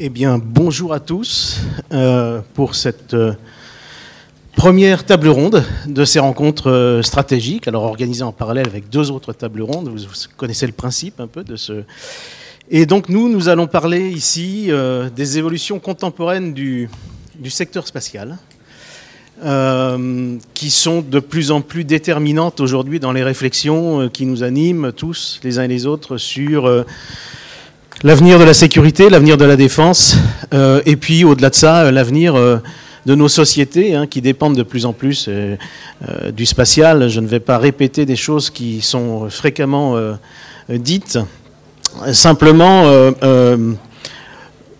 Eh bien, bonjour à tous euh, pour cette euh, première table ronde de ces rencontres euh, stratégiques, alors organisées en parallèle avec deux autres tables rondes. Vous, connaissez le principe un peu de ce. Et donc, nous, nous allons parler ici des évolutions contemporaines du, secteur spatial, qui sont de plus en plus déterminantes aujourd'hui dans les réflexions qui nous animent tous, les uns et les autres, sur l'avenir de la sécurité, l'avenir de la défense, euh, et puis au-delà de ça, euh, l'avenir euh, de nos sociétés hein, qui dépendent de plus en plus du spatial. Je ne vais pas répéter des choses qui sont fréquemment dites. Simplement,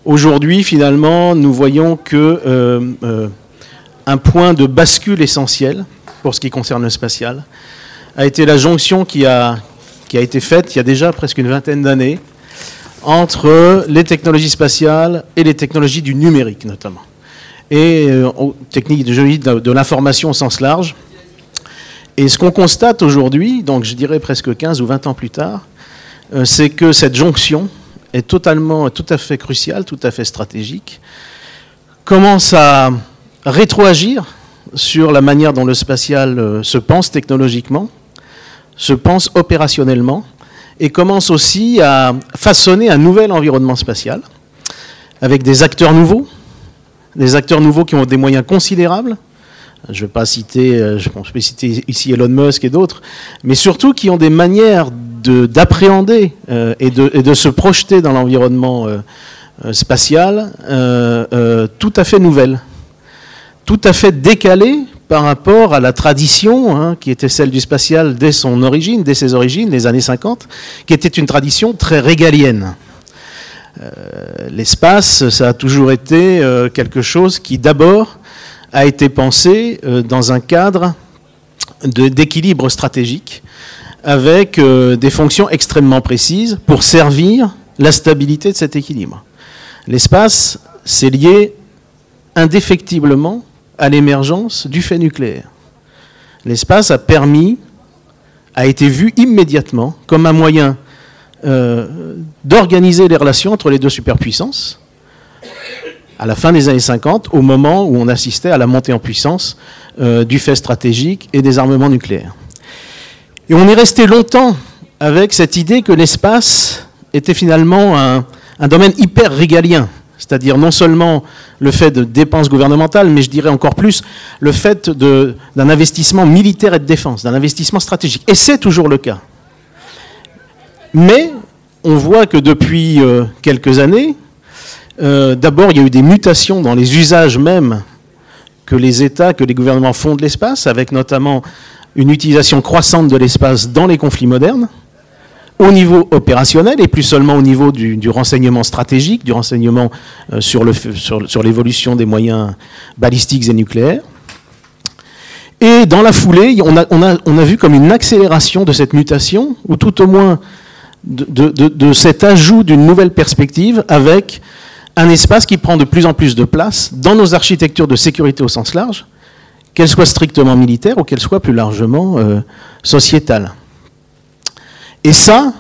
aujourd'hui, finalement, nous voyons que un point de bascule essentiel pour ce qui concerne le spatial a été la jonction qui a été faite il y a déjà presque une vingtaine d'années entre les technologies spatiales et les technologies du numérique notamment. Et euh, aux techniques de, de, l'information au sens large. Et ce qu'on constate aujourd'hui, donc je dirais presque 15 ou 20 ans plus tard, euh, c'est que cette jonction est totalement, tout à fait cruciale, tout à fait stratégique, commence à rétroagir sur la manière dont le spatial euh, se pense technologiquement, se pense opérationnellement, et commence aussi à façonner un nouvel environnement spatial, avec des acteurs nouveaux, des acteurs nouveaux qui ont des moyens considérables. Je ne vais pas citer, euh, je vais citer ici Elon Musk et d'autres, mais surtout qui ont des manières d'appréhender euh, et, de, et, de, se projeter dans l'environnement euh, spatial tout à fait nouvelles, tout à fait décalées par rapport à la tradition hein, qui était celle du spatial dès son origine, dès ses origines, les années 50, qui était une tradition très régalienne. Euh, L'espace, ça a toujours été euh, quelque chose qui d'abord a été pensé euh, dans un cadre d'équilibre stratégique avec des fonctions extrêmement précises pour servir la stabilité de cet équilibre. L'espace, c'est lié indéfectiblement à l'émergence du fait nucléaire. L'espace a permis, a été vu immédiatement comme un moyen euh, d'organiser les relations entre les deux superpuissances à la fin des années 50, au moment où on assistait à la montée en puissance euh, du fait stratégique et des armements nucléaires. Et on est resté longtemps avec cette idée que l'espace était finalement un, un domaine hyper régalien, c'est-à-dire non seulement le fait de dépenses gouvernementales, mais je dirais encore plus le fait d'un investissement militaire et de défense, d'un investissement stratégique. Et c'est toujours le cas. Mais on voit que depuis euh, quelques années, euh, d'abord il y a eu des mutations dans les usages même que les États, que les gouvernements font de l'espace, avec notamment une utilisation croissante de l'espace dans les conflits modernes, au niveau opérationnel et plus seulement au niveau du, renseignement stratégique, du renseignement euh, sur l'évolution des moyens balistiques et nucléaires. Et dans la foulée, on a, vu comme une accélération de cette mutation, ou tout au moins de cet ajout d'une nouvelle perspective avec un espace qui prend de plus en plus de place dans nos architectures de sécurité au sens large, qu'elles soient strictement militaires ou qu'elles soient plus largement euh, sociétales. Et ça,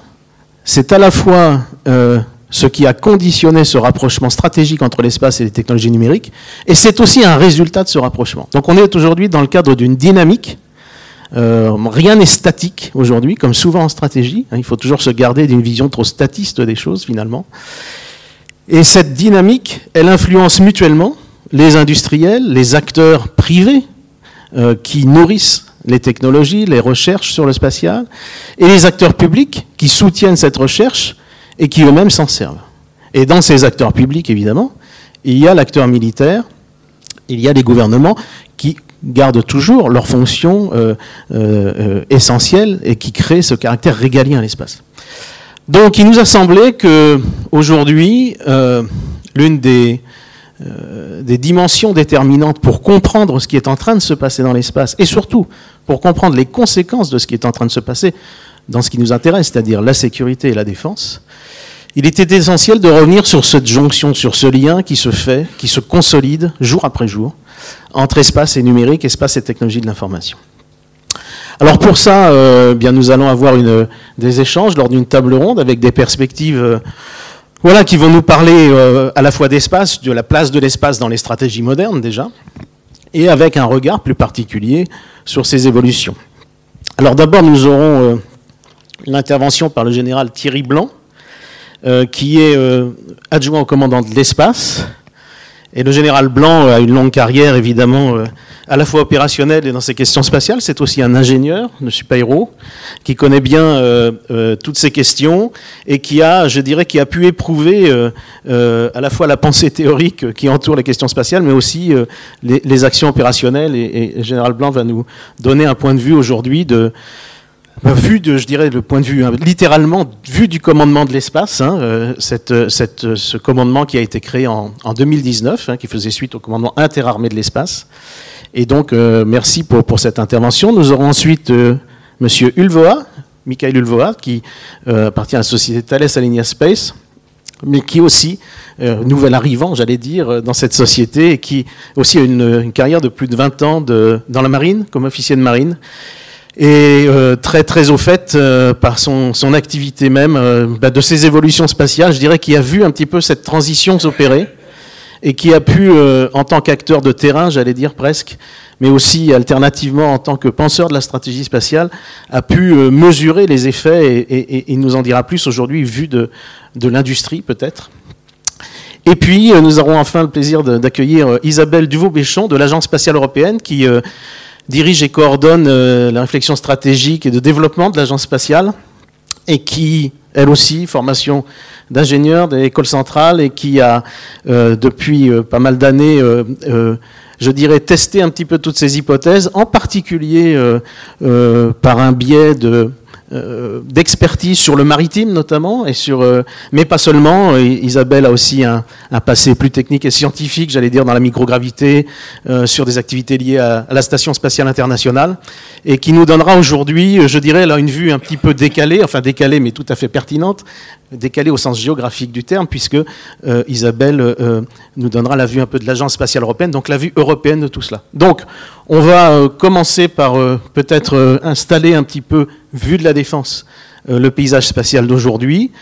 c'est à la fois euh, ce qui a conditionné ce rapprochement stratégique entre l'espace et les technologies numériques, et c'est aussi un résultat de ce rapprochement. Donc on est aujourd'hui dans le cadre d'une dynamique. Euh, rien n'est statique aujourd'hui, comme souvent en stratégie. Hein, il faut toujours se garder d'une vision trop statiste des choses finalement. Et cette dynamique, elle influence mutuellement les industriels, les acteurs privés euh, qui nourrissent les technologies, les recherches sur le spatial, et les acteurs publics qui soutiennent cette recherche et qui eux-mêmes s'en servent. Et dans ces acteurs publics, évidemment, il y a l'acteur militaire, il y a les gouvernements qui gardent toujours leur fonction euh, euh, essentielle et qui créent ce caractère régalien à l'espace. Donc il nous a semblé que aujourd'hui, euh, l'une des, des dimensions déterminantes pour comprendre ce qui est en train de se passer dans l'espace, et surtout pour comprendre les conséquences de ce qui est en train de se passer dans ce qui nous intéresse, c'est-à-dire la sécurité et la défense, il était essentiel de revenir sur cette jonction, sur ce lien qui se fait, qui se consolide jour après jour, entre espace et numérique, espace et technologie de l'information. Alors pour ça, euh, bien nous allons avoir des échanges lors d'une table ronde avec des perspectives euh, Voilà qui vont nous parler à la fois d'espace, de la place de l'espace dans les stratégies modernes déjà, et avec un regard plus particulier sur ces évolutions. Alors d'abord, nous aurons l'intervention par le général Thierry Blanc, qui est adjoint au commandant de l'espace, et le général Blanc a une longue carrière, évidemment, euh, à la fois opérationnelle et dans ses questions spatiales. C'est aussi un ingénieur ne suis pas héros, qui connaît bien euh, euh, toutes ces questions et qui a, je dirais, qui a pu éprouver à la fois la pensée théorique qui entoure les questions spatiales, mais aussi les, actions opérationnelles. Et, et, général Blanc va nous donner un point de vue aujourd'hui de bah, vu de, je dirais, le point de vue, hein, littéralement, vu du commandement de l'espace, hein, euh, cette, ce commandement qui a été créé en, en 2019, hein, qui faisait suite au commandement interarmé de l'espace. Et donc, euh, merci pour, pour cette intervention. Nous aurons ensuite euh, Monsieur Ulvoa, Michael Ulvoa, qui appartient à la société Thales Alenia Space, mais qui aussi, nouvel arrivant, j'allais dire, dans cette société, et qui aussi a une, carrière de plus de 20 ans dans la marine, comme officier de marine, et euh, très très au fait euh, par son, son, activité même euh, bah, de ses évolutions spatiales, je dirais qu'il a vu un petit peu cette transition s'opérer et qui a pu, en tant qu'acteur de terrain, j'allais dire presque, mais aussi alternativement en tant que penseur de la stratégie spatiale, a pu mesurer les effets et, et, il nous en dira plus aujourd'hui vu de, de l'industrie peut-être. Et puis nous aurons enfin le plaisir d'accueillir Isabelle Duvaux-Béchon de l'Agence spatiale européenne qui dirige et coordonne euh, la réflexion stratégique et de développement de l'agence spatiale et qui, elle aussi, formation d'ingénieur de l'école centrale et qui a, euh, depuis euh, pas mal d'années, je dirais, testé un petit peu toutes ces hypothèses, en particulier par un biais de euh, d'expertise sur le maritime notamment, et sur, euh, mais pas seulement. Isabelle a aussi un, passé plus technique et scientifique, j'allais dire, dans la microgravité, euh, sur des activités liées à, à, la Station spatiale internationale, et qui nous donnera aujourd'hui, je dirais, là, une vue un petit peu décalée, enfin décalée mais tout à fait pertinente, décalée au sens géographique du terme, puisque euh, Isabelle euh, nous donnera la vue un peu de l'Agence spatiale européenne, donc la vue européenne de tout cela. Donc, on va euh, commencer par peut-être installer un petit peu, vu de la défense, le paysage spatial d'aujourd'hui.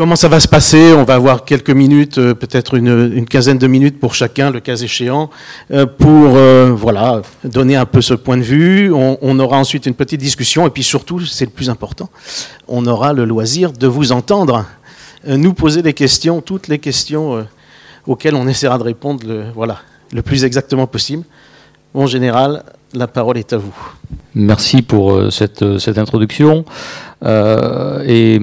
Comment ça va se passer? On va avoir quelques minutes, euh, peut-être une, quinzaine de minutes pour chacun, le cas échéant, euh, pour euh, voilà donner un peu ce point de vue. On, aura ensuite une petite discussion et puis surtout, c'est le plus important, on aura le loisir de vous entendre, nous poser des questions, toutes les questions auxquelles on essaiera de répondre, le, plus exactement possible. Mon général, la parole est à vous. Merci pour cette, cette introduction. et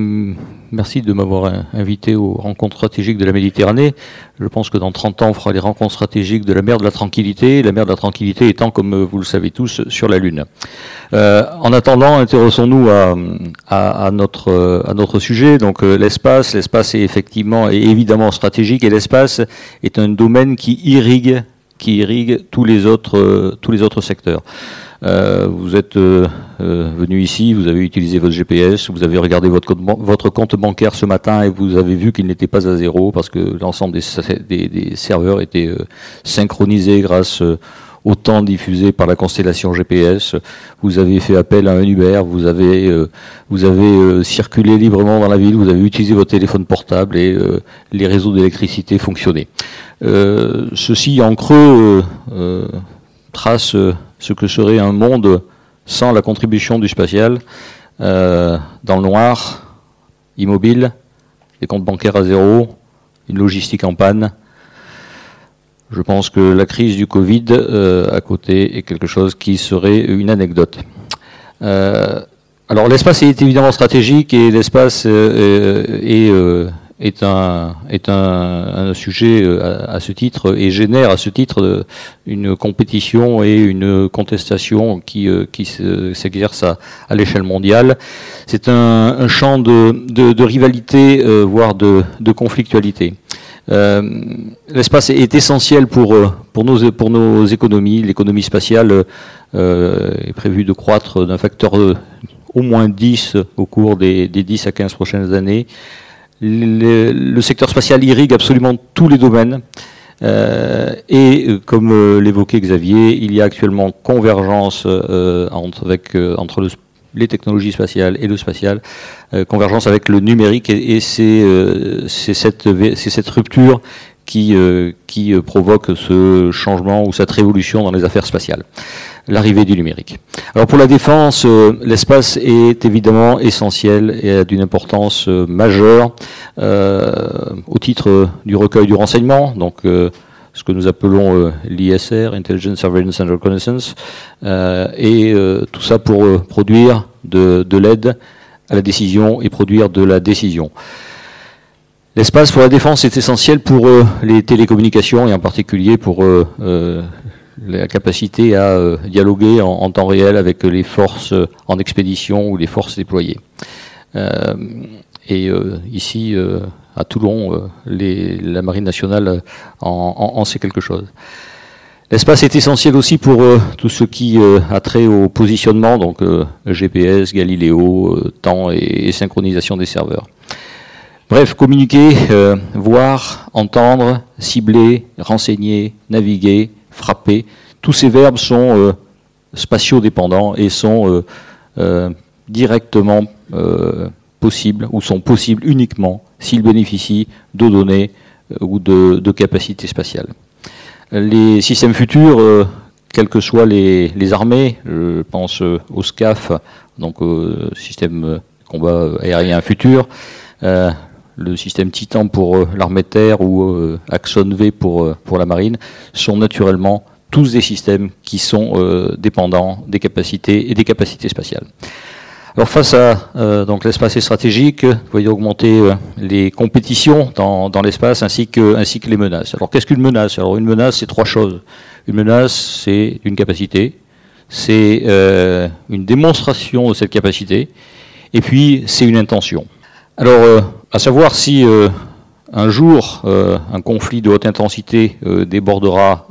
Merci de m'avoir invité aux rencontres stratégiques de la Méditerranée. Je pense que dans 30 ans, on fera les rencontres stratégiques de la mer de la tranquillité, la mer de la tranquillité étant, comme vous le savez tous, sur la Lune. Euh, en attendant, intéressons-nous à, à, à, notre, à notre sujet. Donc euh, l'espace, l'espace est effectivement et évidemment stratégique et l'espace est un domaine qui irrigue, qui irrigue tous les autres, euh, tous les autres secteurs. Euh, vous êtes euh, venu ici, vous avez utilisé votre GPS, vous avez regardé votre compte, votre compte bancaire ce matin et vous avez vu qu'il n'était pas à zéro parce que l'ensemble des, des, serveurs étaient synchronisés grâce au temps diffusé par la constellation GPS. Vous avez fait appel à un Uber, vous avez, vous avez circulé librement dans la ville, vous avez utilisé votre téléphone portable et les réseaux d'électricité fonctionnaient. ceci en creux trace ce que serait un monde sans la contribution du spatial, euh, dans le noir, immobile, des comptes bancaires à zéro, une logistique en panne. Je pense que la crise du Covid euh, à côté est quelque chose qui serait une anecdote. Euh, alors l'espace est évidemment stratégique et l'espace est est un, sujet euh, à, ce titre et génère à ce titre euh, une compétition et une contestation qui, euh, s'exerce à, l'échelle mondiale. C'est un, champ de, rivalité, voire de conflictualité. Euh, L'espace est essentiel pour, pour, nos, pour nos économies. L'économie spatiale euh, est prévue de croître d'un facteur au moins 10 au cours des, des 10 à 15 prochaines années le, secteur spatial irrigue absolument tous les domaines. Euh, et euh, comme euh, l'évoquait Xavier, il y a actuellement convergence entre, avec, entre le, les technologies spatiales et le spatial, convergence avec le numérique, et, c'est cette, rupture qui, qui provoque ce changement ou cette révolution dans les affaires spatiales l'arrivée du numérique. Alors pour la défense, euh, l'espace est évidemment essentiel et a d'une importance euh, majeure euh, au titre du recueil du renseignement, donc ce que nous appelons l'ISR, Intelligence Surveillance and Reconnaissance, et tout ça pour produire de, de l'aide à la décision et produire de la décision. L'espace pour la défense est essentiel pour les télécommunications et en particulier pour la capacité à euh, dialoguer en, temps réel avec les forces en expédition ou les forces déployées. Euh, et euh, ici, à Toulon, la Marine nationale en, sait quelque chose. L'espace est essentiel aussi pour tout ce qui a trait au positionnement, donc GPS, Galileo, temps et, synchronisation des serveurs. Bref, communiquer, voir, entendre, cibler, renseigner, naviguer, frapper. Tous ces verbes sont euh, spatio-dépendants et sont euh, euh, directement ou sont possibles uniquement s'ils bénéficient de données ou de, capacités spatiales. Les systèmes futurs, quelles que soient les, armées, je pense au SCAF, donc au système combat aérien futur, le système Titan pour euh, l'armée terre ou euh, Axon V pour, euh, pour la marine, sont naturellement tous des systèmes qui sont dépendants des capacités et des capacités spatiales. Alors face à donc l'espace est stratégique, vous voyez augmenter les compétitions dans, l'espace ainsi que, les menaces. Alors qu'est-ce qu'une menace? Alors une menace, c'est trois choses. Une menace, c'est une capacité, c'est une démonstration de cette capacité, et puis c'est une intention. Alors à savoir si euh, un jour euh, un conflit de haute intensité euh, débordera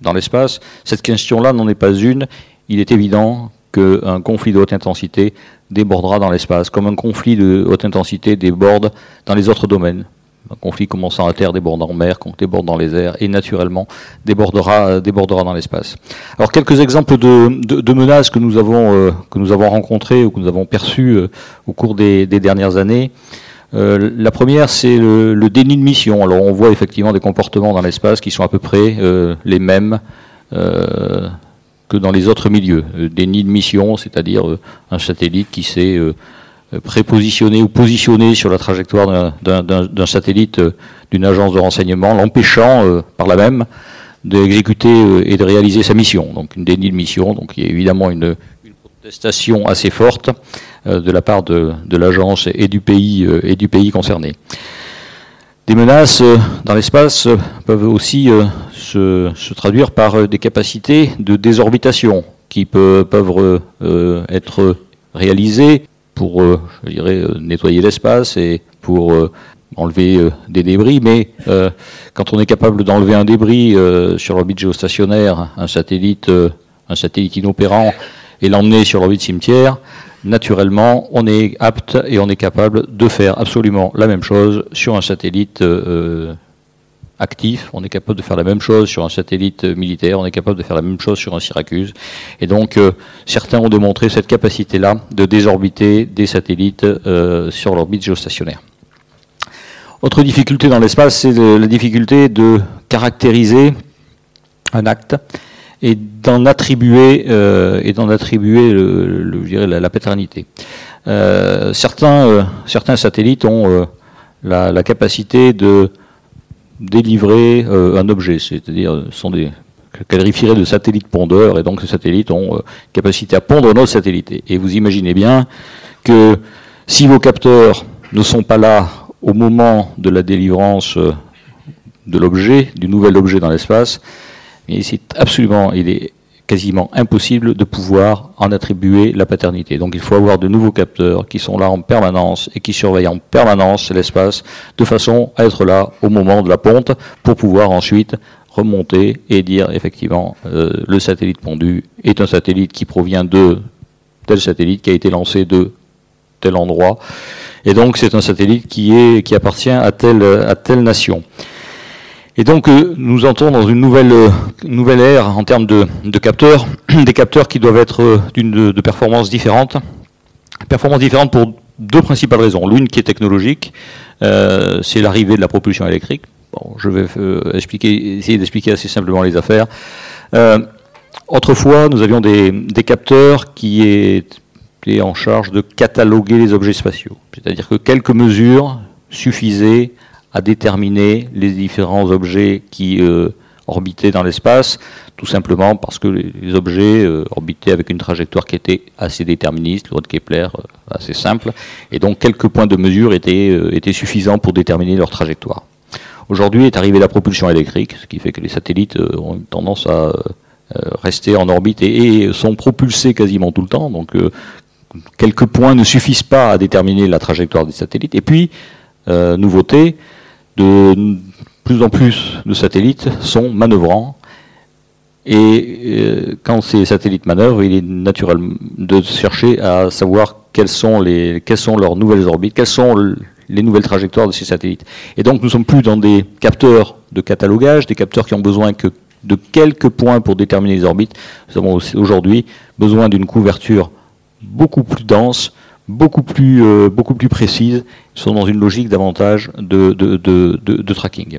dans l'espace, cette question-là n'en est pas une. Il est évident qu'un conflit de haute intensité débordera dans l'espace, comme un conflit de haute intensité déborde dans les autres domaines. Un conflit commençant à terre déborde en mer, déborde dans les airs et naturellement débordera, dans l'espace. Alors quelques exemples de, menaces que nous avons que nous avons rencontrées ou que nous avons perçues au cours des dernières années. Euh, la première, c'est le, déni de mission. Alors, on voit effectivement des comportements dans l'espace qui sont à peu près euh, les mêmes euh, dans les autres milieux. déni de mission, c'est-à-dire un satellite qui s'est prépositionné ou positionné sur la trajectoire d'un satellite d'une agence de renseignement, l'empêchant par la même d'exécuter et de réaliser sa mission. Donc, une déni de mission. Donc, il y a évidemment une, une protestation assez forte. Euh, de la part de, l'agence et du pays euh, et du pays concerné. Des menaces euh, dans l'espace peuvent aussi se, traduire par des capacités de désorbitation qui peuvent être réalisées pour je dirais, nettoyer l'espace et pour enlever des débris, mais quand on est capable d'enlever un débris sur l'orbite géostationnaire, un satellite, un satellite inopérant, et l'emmener sur l'orbite cimetière, naturellement, on est apte et on est capable de faire absolument la même chose sur un satellite euh, actif, on est capable de faire la même chose sur un satellite militaire, on est capable de faire la même chose sur un Syracuse. Et donc, euh, certains ont démontré cette capacité-là de désorbiter des satellites euh, sur l'orbite géostationnaire. Autre difficulté dans l'espace, c'est la difficulté de caractériser un acte et d'en attribuer euh, et d'en attribuer le, je dirais, la, paternité. Euh, certains, euh, certains satellites ont la, capacité de délivrer un objet, c'est-à-dire sont des de satellites pondeurs, et donc ces satellites ont capacité à pondre nos satellites. Et vous imaginez bien que si vos capteurs ne sont pas là au moment de la délivrance de l'objet, du nouvel objet dans l'espace, mais c'est absolument, il est quasiment impossible de pouvoir en attribuer la paternité. Donc il faut avoir de nouveaux capteurs qui sont là en permanence et qui surveillent en permanence l'espace de façon à être là au moment de la ponte pour pouvoir ensuite remonter et dire effectivement euh, le satellite pondu est un satellite qui provient de tel satellite qui a été lancé de tel endroit et donc c'est un satellite qui est qui appartient à telle à telle nation. Et donc, euh, nous entrons dans une nouvelle, euh, nouvelle ère en termes de, capteurs, des capteurs qui doivent être euh, d'une de, performances différentes. Performances différentes pour deux principales raisons. L'une qui est technologique, c'est l'arrivée de la propulsion électrique. Bon, je vais expliquer, essayer d'expliquer assez simplement les affaires. autrefois, nous avions des, capteurs qui étaient en charge de cataloguer les objets spatiaux. C'est-à-dire que quelques mesures suffisaient à déterminer les différents objets qui euh, orbitaient dans l'espace, tout simplement parce que les objets euh, orbitaient avec une trajectoire qui était assez déterministe, le de Kepler euh, assez simple, et donc quelques points de mesure étaient, étaient suffisants pour déterminer leur trajectoire. Aujourd'hui est arrivée la propulsion électrique, ce qui fait que les satellites ont tendance à rester en orbite et, sont propulsés quasiment tout le temps. Donc quelques points ne suffisent pas à déterminer la trajectoire des satellites. Et puis, nouveauté, de plus en plus de satellites sont manœuvrants. Et euh, quand ces satellites manœuvrent, il est naturel de chercher à savoir quelles sont, leurs nouvelles orbites, quelles sont les nouvelles trajectoires de ces satellites. Et donc nous ne sommes plus dans des capteurs de catalogage, des capteurs qui ont besoin que de quelques points pour déterminer les orbites. Nous avons aujourd'hui besoin d'une couverture beaucoup plus dense, beaucoup plus, euh, beaucoup plus précises, sont dans une logique davantage de, tracking.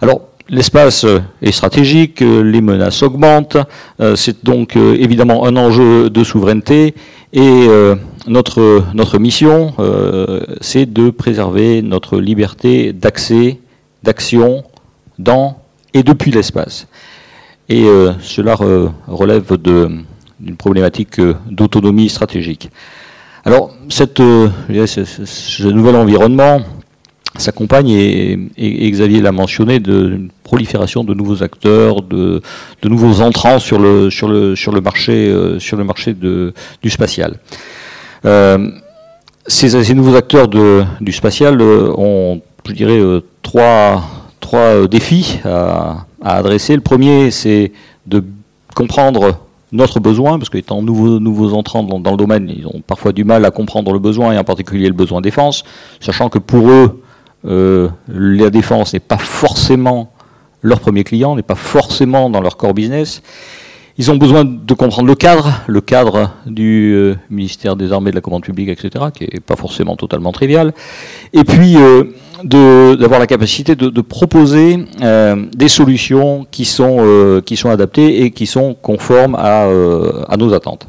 Alors, l'espace est stratégique, les menaces augmentent, euh, c'est donc euh, évidemment un enjeu de souveraineté, et notre, notre mission, c'est de préserver notre liberté d'accès, d'action dans et depuis l'espace. Et cela relève d'une problématique d'autonomie stratégique. Alors, euh, ce, nouvel environnement s'accompagne, et, Xavier l'a mentionné, d'une prolifération de nouveaux acteurs, de, nouveaux entrants sur le, marché, euh, du spatial. Euh, ces, nouveaux acteurs du spatial ont, je dirais, trois, défis à adresser. Le premier, c'est de comprendre notre besoin, parce qu'étant nouveaux, nouveaux entrants dans, le domaine, ils ont parfois du mal à comprendre le besoin, et en particulier le besoin défense, sachant que pour eux, euh, la défense n'est pas forcément leur premier client, n'est pas forcément dans leur core business. Ils ont besoin de comprendre le cadre, le cadre du euh, ministère des Armées, de la commande publique, etc., qui n'est pas forcément totalement trivial. Et puis, euh, d'avoir la capacité de, de proposer euh, des solutions qui sont, euh, qui sont adaptées et qui sont conformes à, euh, à nos attentes.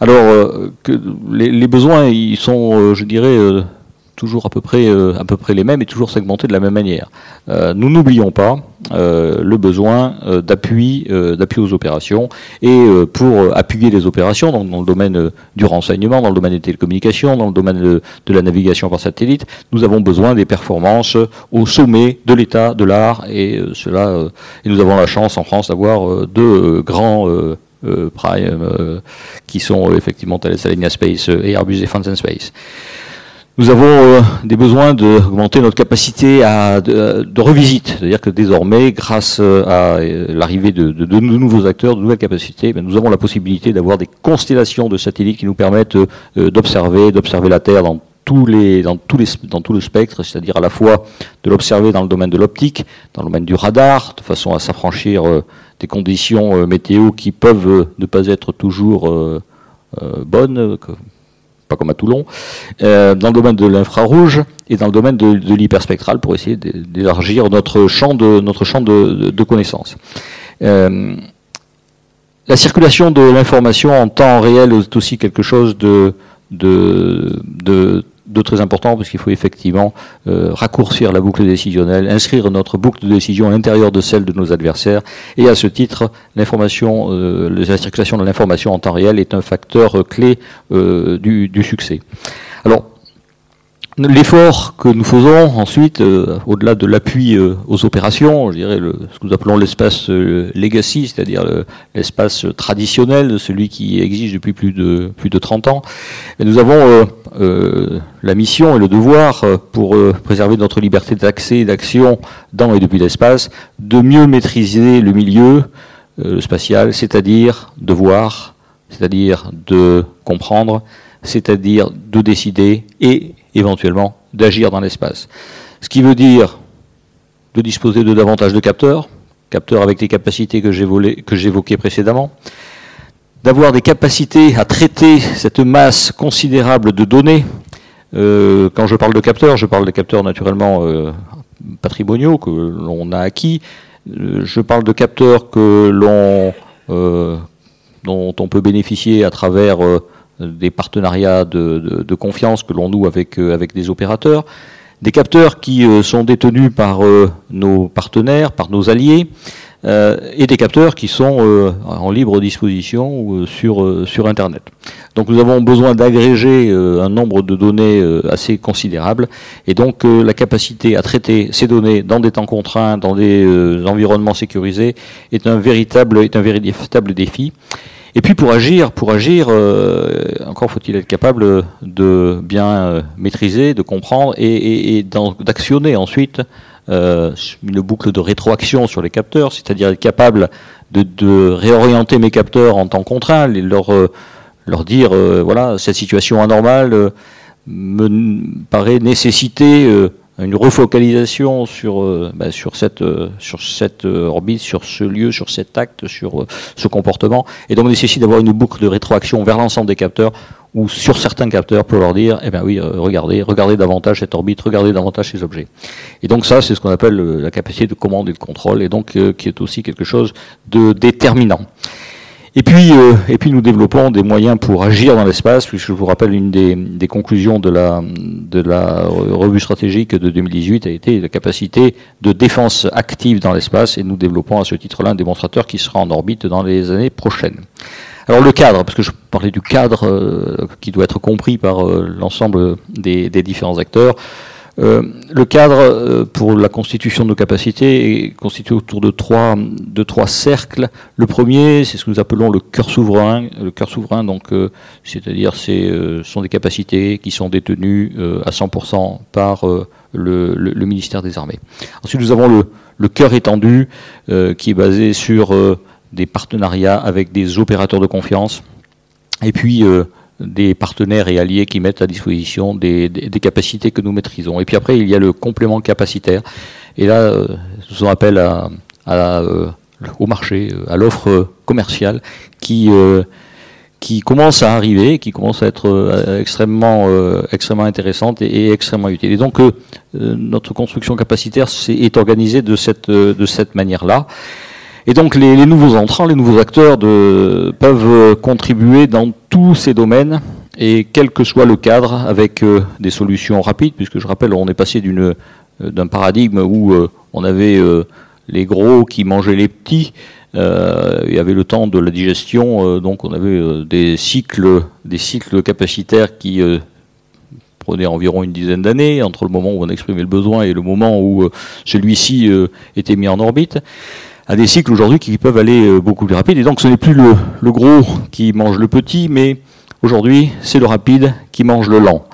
Alors, que les, les, besoins, ils sont, je dirais, toujours à peu près, euh, à peu près les mêmes et toujours segmentés de la même manière. Euh, nous n'oublions pas euh, le besoin d'appui, aux opérations et pour appuyer les opérations dans, le domaine du renseignement, dans le domaine des télécommunications, dans le domaine de, de, la navigation par satellite, nous avons besoin des performances au sommet de l'état de l'art et cela, et nous avons la chance en France d'avoir deux grands Prime qui sont effectivement Thales Alenia Space et Airbus Defence and Space. Nous avons euh, des besoins d'augmenter notre capacité à, de, revisite. C'est-à-dire que désormais, grâce euh, à euh, l'arrivée de, de, nouveaux acteurs, de nouvelles capacités, ben, nous avons la possibilité d'avoir des constellations de satellites qui nous permettent d'observer, d'observer la Terre dans tous les, dans tous les, dans tout le spectre, c'est-à-dire à la fois de l'observer dans le domaine de l'optique, dans le domaine du radar, de façon à s'affranchir des conditions météo qui peuvent ne pas être toujours bonnes, comme à Toulon, euh, dans le domaine de l'infrarouge et dans le domaine de, l'hyperspectral pour essayer d'élargir notre champ de, notre champ de, connaissances. Euh, la circulation de l'information en temps réel est aussi quelque chose de de très important parce qu'il faut effectivement euh, raccourcir la boucle décisionnelle, inscrire notre boucle de décision à l'intérieur de celle de nos adversaires. Et à ce titre, l'information, euh, la circulation de l'information en temps réel est un facteur euh, clé du, du, succès. Alors, L'effort que nous faisons ensuite, euh, au-delà de l'appui euh, aux opérations, je dirais le, ce que nous appelons l'espace euh, legacy, c'est-à-dire l'espace traditionnel, celui qui existe depuis plus de plus de 30 ans, et nous avons la mission et le devoir pour préserver notre liberté d'accès et d'action dans et depuis l'espace, de mieux maîtriser le milieu spatial, c'est-à-dire de voir, c'est-à-dire de comprendre, c'est-à-dire de décider et éventuellement d'agir dans l'espace. Ce qui veut dire, de disposer de davantage de capteurs, capteurs avec les capacités que j'évoquais précédemment, d'avoir des capacités à traiter cette masse considérable de données. Euh, quand je parle de capteurs, je parle de capteurs naturellement euh, patrimoniaux que l'on a acquis. Euh, je parle de capteurs que l'on, dont on peut bénéficier à travers des partenariats de, confiance que l'on noue avec, avec des opérateurs. Des capteurs qui sont détenus par nos partenaires, par nos alliés. Euh, et des capteurs qui sont euh, en libre disposition euh, sur, sur Internet. Donc nous avons besoin d'agréger un nombre de données assez considérable et donc la capacité à traiter ces données dans des temps contraints, dans des environnements sécurisés est un véritable défi. Et puis pour agir, pour agir, encore faut-il être capable de bien maîtriser, de comprendre et, et d'actionner ensuite euh, une boucle de rétroaction sur les capteurs, c'est-à-dire être capable de, réorienter mes capteurs en temps contraint, leur, euh, leur dire, euh, voilà, cette situation anormale me paraît nécessiter une refocalisation sur, bah, sur, cette, sur cette orbite, sur ce lieu, sur cet acte, sur ce comportement, et donc nécessite d'avoir une boucle de rétroaction vers l'ensemble des capteurs ou sur certains capteurs pour leur dire, eh bien oui, euh, regardez, regardez davantage cette orbite, regardez davantage ces objets. Et donc ça, c'est ce qu'on appelle euh, la capacité de commande et de contrôle, et donc euh, qui est aussi quelque chose de déterminant. Et puis, et puis nous développons des moyens pour agir dans l'espace, puisque je vous rappelle une des, des, conclusions de la, de la revue stratégique de 2018 a été la capacité de défense active dans l'espace, et nous développons à ce titre-là un démonstrateur qui sera en orbite dans les années prochaines. Alors le cadre, parce que je parlais du cadre euh, qui doit être compris par euh, l'ensemble des, différents acteurs. Euh, le cadre pour la constitution de nos capacités est constitué autour de trois, cercles. Le premier, c'est ce que nous appelons le cœur souverain. Le cœur souverain, donc, c'est-à-dire, c'est sont des capacités qui sont détenues à 100% par le, ministère des Armées. Ensuite, nous avons le, cœur étendu, qui est basé sur des partenariats avec des opérateurs de confiance, et puis euh, des partenaires et alliés qui mettent à disposition des, capacités que nous maîtrisons. Et puis après, il y a le complément capacitaire. Et là, euh, nous faisons appel euh, au marché, à l'offre commerciale qui, commence à arriver, qui commence à être extrêmement, extrêmement intéressante et, extrêmement utile. Et donc, notre construction capacitaire est, organisée de cette manière-là. Et donc les, nouveaux entrants, les nouveaux acteurs peuvent contribuer dans tous ces domaines, et quel que soit le cadre, avec euh, des solutions rapides, puisque je rappelle, on est passé euh, d'un paradigme où euh, on avait les gros qui mangeaient les petits, il y avait le temps de la digestion, donc on avait des cycles, des cycles capacitaires qui prenaient environ une dizaine d'années entre le moment où on exprimait le besoin et le moment où celui-ci était mis en orbite à des cycles aujourd'hui qui peuvent aller euh, beaucoup plus rapide. Et donc ce n'est plus le, le, gros qui mange le petit, mais aujourd'hui c'est le rapide qui mange le lent.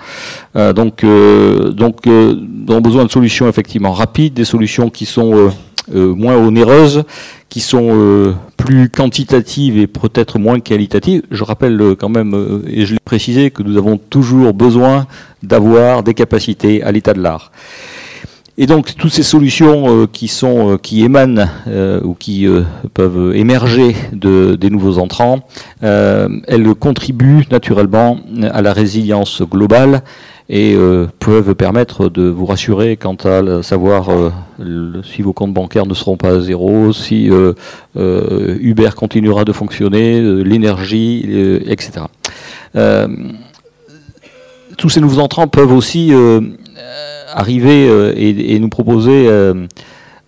Euh, donc euh, donc euh, nous avons besoin de solutions effectivement rapides, des solutions qui sont moins onéreuses, qui sont plus quantitatives et peut-être moins qualitatives. Je rappelle quand même, et je l'ai précisé, que nous avons toujours besoin d'avoir des capacités à l'état de l'art. Et donc toutes ces solutions euh, euh, qui émanent euh, ou qui peuvent émerger de, des nouveaux entrants, elles contribuent naturellement à la résilience globale et peuvent permettre de vous rassurer quant à savoir si vos comptes bancaires ne seront pas à zéro, si Uber continuera de fonctionner, l'énergie, etc. tous ces nouveaux entrants peuvent aussi arriver euh, et, nous proposer euh,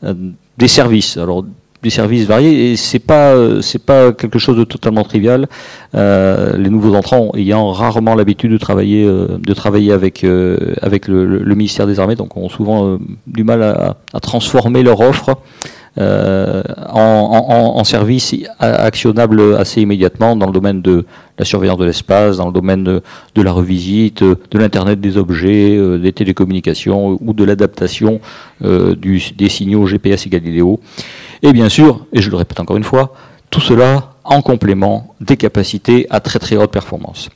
euh, des services. Alors des services variés et c'est pas c'est pas quelque chose de totalement trivial. les nouveaux entrants ayant rarement l'habitude de travailler de travailler avec avec le, ministère des Armées, donc ont souvent du mal à, à, transformer leur offre euh, en, service actionnable assez immédiatement dans le domaine de la surveillance de l'espace, dans le domaine de, la revisite, de l'Internet des objets, euh, des télécommunications ou de l'adaptation euh, des signaux GPS et Galileo. Et bien sûr, et je le répète encore une fois, tout cela en complément des capacités à très très haute performance.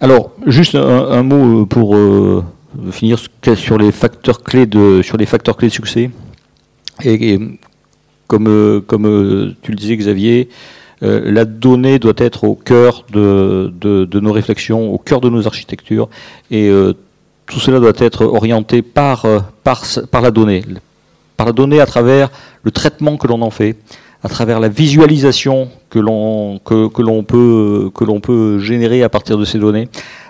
Alors, juste un, mot pour finir sur les facteurs clés de, sur les facteurs clés de succès. Et, comme, comme tu le disais, Xavier, la donnée doit être au cœur de, de, nos réflexions, au cœur de nos architectures, et tout cela doit être orienté par, par, par la donnée, par la donnée à travers le traitement que l'on en fait, à travers la visualisation que l'on que, que peut que l'on peut générer à partir de ces données,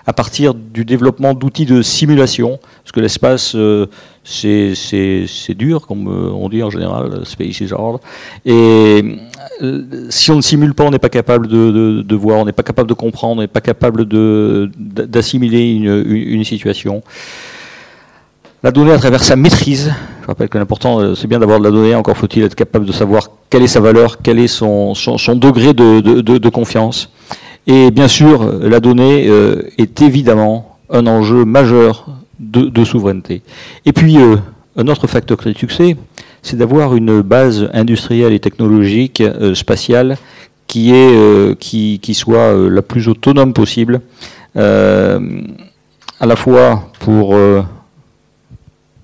à partir du développement d'outils de simulation, parce que l'espace euh, c'est dur comme euh, on dit en général, space is hard. Et euh, si on ne simule pas, on n'est pas capable de, voir, on n'est pas capable de comprendre, on n'est pas capable d'assimiler une, situation. La donnée à travers sa maîtrise, je rappelle que l'important c'est bien d'avoir de la donnée, encore faut-il être capable de savoir quelle est sa valeur, quel est son, degré de, de, de, confiance. Et bien sûr, la donnée euh, est évidemment un enjeu majeur de, souveraineté. Et puis, euh, un autre facteur clé de succès, c'est d'avoir une base industrielle et technologique spatiale qui, est, qui, soit la plus autonome possible, à la fois pour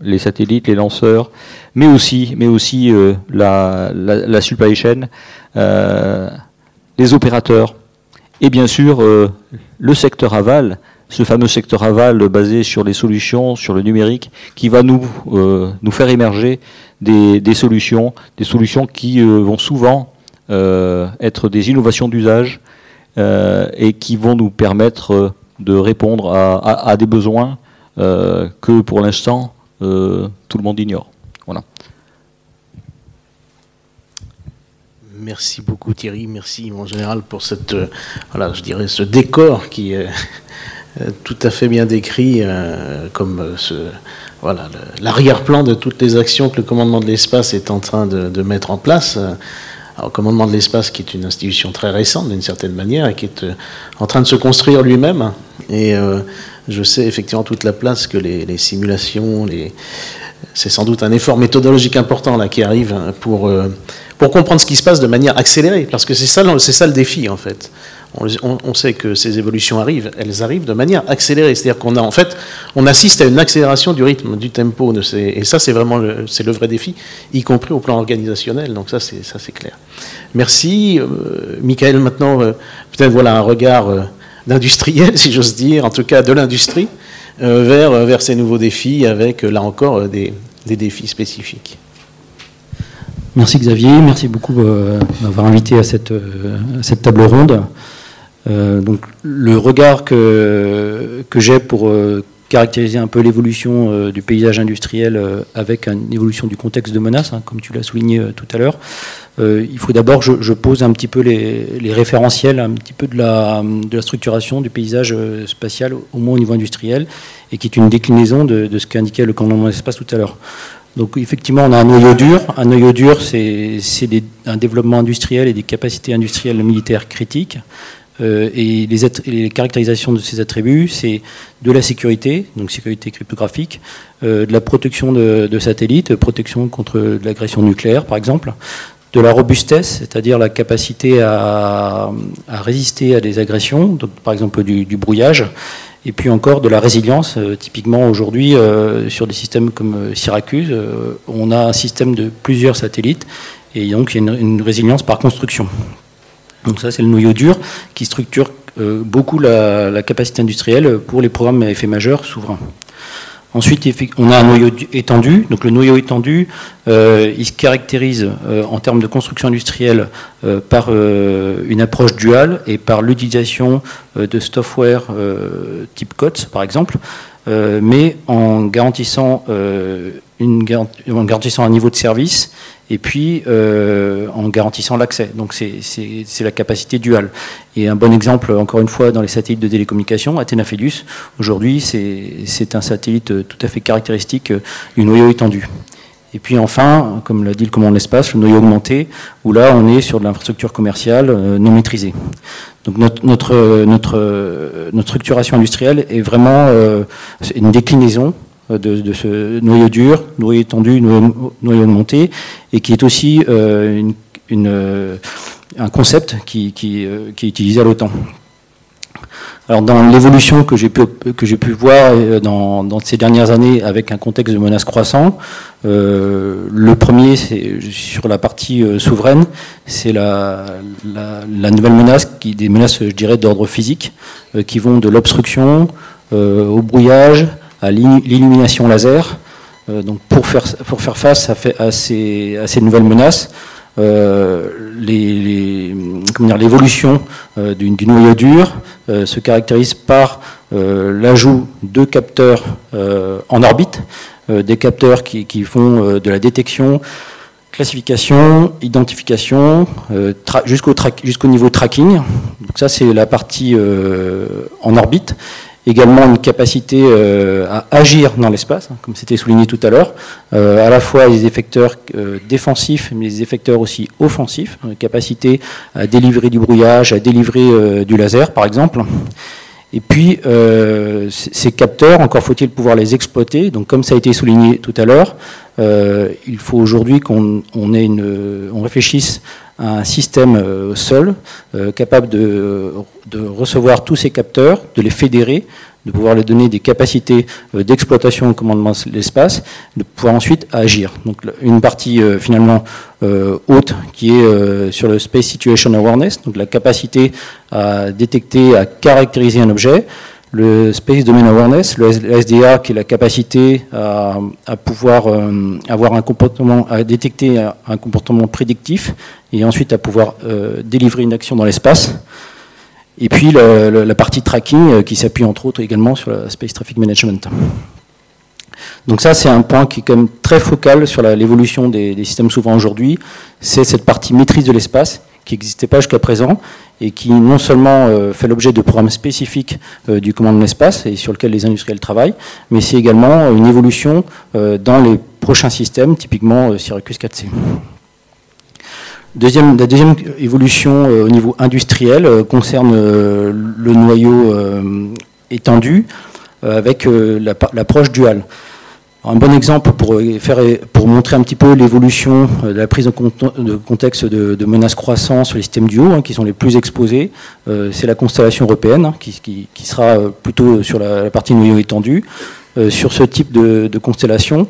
les satellites, les lanceurs, mais aussi, mais aussi euh, la, supply chain, euh, les opérateurs, et bien sûr euh, le secteur aval, ce fameux secteur aval basé sur les solutions, sur le numérique, qui va nous, nous faire émerger des, solutions, des solutions qui vont souvent être des innovations d'usage et qui vont nous permettre de répondre à, des besoins que pour l'instant euh, tout le monde ignore. Voilà. Merci beaucoup Thierry, merci en général pour cette, euh, voilà, je dirais ce décor qui est euh, tout à fait bien décrit comme ce, voilà, l'arrière-plan de toutes les actions que le commandement de l'espace est en train de, mettre en place. Alors, commandement de l'espace, qui est une institution très récente d'une certaine manière, et qui est en train de se construire lui-même. Et je sais effectivement toute la place que les, simulations, les... c'est sans doute un effort méthodologique important là qui arrive pour, euh, pour comprendre ce qui se passe de manière accélérée, parce que c'est ça, ça le défi en fait. On, sait que ces évolutions arrivent, elles arrivent de manière accélérée, c'est-à-dire qu'on a en fait, on assiste à une accélération du rythme, du tempo, de ces, et ça c'est vraiment le, le vrai défi, y compris au plan organisationnel. Donc ça c'est clair. Merci, euh, Michael. Maintenant, euh, peut-être voilà un regard d'industriel, si j'ose dire, en tout cas de l'industrie, euh, vers, euh, ces nouveaux défis avec, euh, là encore, des défis spécifiques. Merci Xavier, merci beaucoup d'avoir invité à cette, cette, table ronde. donc, le regard que, j'ai pour caractériser un peu l'évolution du paysage industriel avec une évolution du contexte de menace, hein, comme tu l'as souligné tout à l'heure, euh, il faut d'abord, je, je, pose un petit peu les, référentiels, un petit peu de la, de structuration du paysage euh, spatial, au moins au niveau industriel, et qui est une déclinaison de, de ce qu'indiquait le commandement d'espace tout à l'heure. Donc effectivement, on a un noyau dur. Un noyau dur, c'est un développement industriel et des capacités industrielles militaires critiques. Euh, et les, caractérisations de ces attributs, c'est de la sécurité, donc sécurité cryptographique, euh, de la protection de, de, satellites, protection contre l'agression nucléaire, par exemple, de la robustesse, c'est-à-dire la capacité à, résister à des agressions, donc par exemple du, brouillage, et puis encore de la résilience. Euh, typiquement aujourd'hui, euh, sur des systèmes comme euh, Syracuse, on a un système de plusieurs satellites, et donc il y a une, résilience par construction. Donc ça, c'est le noyau dur qui structure beaucoup la, la, capacité industrielle pour les programmes à effet majeur souverains. Ensuite, on a un noyau étendu. Donc le noyau étendu, euh, il se caractérise euh, en termes de construction industrielle euh, par une approche duale et par l'utilisation de software type COTS, par exemple, mais en garantissant, en garantissant un niveau de service et puis euh, en garantissant l'accès. Donc c'est la capacité duale. Et un bon exemple, encore une fois, dans les satellites de télécommunication, Athena aujourd'hui c'est un satellite tout à fait caractéristique du noyau étendu. Et puis enfin, comme l'a dit le commandant de l'espace, le noyau augmenté, où là on est sur de l'infrastructure commerciale euh, non maîtrisée. Donc notre, notre, notre, notre structuration industrielle est vraiment euh, une déclinaison euh, de, ce noyau dur, noyau étendu, noyau, noyau monté, et qui est aussi euh, euh, un concept qui, qui, est utilisé à l'OTAN. Alors dans l'évolution que j'ai pu, pu voir dans, ces dernières années avec un contexte de menace croissant, le premier c'est sur la partie souveraine, c'est la, nouvelle menace, qui, des menaces je dirais d'ordre physique, qui vont de l'obstruction au brouillage, à l'illumination laser. donc pour faire, face à, ces, nouvelles menaces, euh, l'évolution euh, du, noyau dur euh, se caractérise par l'ajout de capteurs en orbite, des capteurs qui, font de la détection, classification, identification, jusqu'au niveau tracking. Ça c'est la partie en orbite également une capacité euh, à agir dans l'espace, hein, comme c'était souligné tout à l'heure, euh, à la fois les effecteurs euh, défensifs, mais les effecteurs aussi offensifs, une capacité à délivrer du brouillage, à délivrer du laser par exemple. Et puis, ces capteurs, encore faut-il pouvoir les exploiter. Donc, comme ça a été souligné tout à l'heure, il faut aujourd'hui qu'on on réfléchisse un système euh, seul, euh, capable de, recevoir tous ces capteurs, de les fédérer, de pouvoir leur donner des capacités euh, d'exploitation au commandement de l'espace, de pouvoir ensuite agir. Donc une partie finalement haute qui est sur le Space Situation Awareness, donc la capacité à détecter, à caractériser un objet, le Space Domain Awareness, le SDA, qui est la capacité à, pouvoir euh, avoir un comportement, à détecter un comportement prédictif et ensuite à pouvoir euh, délivrer une action dans l'espace. Et puis la partie tracking euh, qui s'appuie entre autres également sur le Space Traffic Management. Donc ça, c'est un point qui est quand même très focal sur l'évolution des, systèmes souverains aujourd'hui. C'est cette partie maîtrise de l'espace qui n'existait pas jusqu'à présent et qui non seulement euh, fait l'objet de programmes spécifiques euh, du commandement de l'espace et sur lequel les industriels travaillent, mais c'est également une évolution euh, dans les prochains systèmes, typiquement Syracuse 4C. Deuxième, la deuxième évolution au niveau industriel concerne le noyau étendu avec l'approche duale un bon exemple pour, faire, pour montrer un petit peu l'évolution euh, de la prise de contexte de, menaces croissantes sur les systèmes du haut, hein, qui sont les plus exposés, euh, c'est la constellation européenne, hein, qui, sera euh, plutôt sur la, partie noyau étendu. sur ce type de, constellation,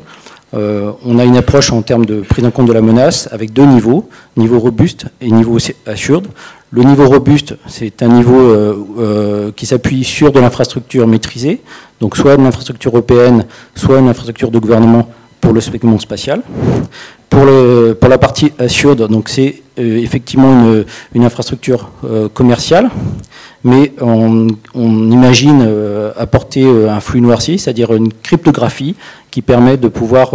on a une approche en termes de prise en compte de la menace avec deux niveaux, niveau robuste et niveau assured. Le niveau robuste, c'est un niveau qui s'appuie sur de l'infrastructure maîtrisée, donc soit une infrastructure européenne, soit une infrastructure de gouvernement pour le segment spatial. Pour, la partie assured, donc c'est euh, effectivement une, infrastructure euh, commerciale, mais on, imagine euh, apporter un flux noirci, c'est-à-dire une cryptographie qui permet de pouvoir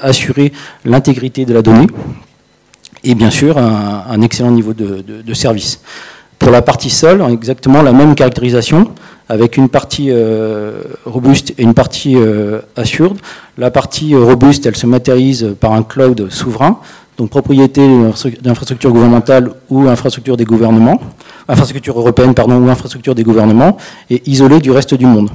assurer l'intégrité de la donnée et bien sûr un, excellent niveau de service. Pour la partie sol, exactement la même caractérisation, avec une partie euh, robuste et une partie euh, assured. La partie euh, robuste, elle se matérialise par un cloud souverain, donc propriété d'infrastructures gouvernementales ou infrastructure des gouvernements, infrastructure européenne pardon, ou infrastructure des gouvernements, et isolée du reste du monde.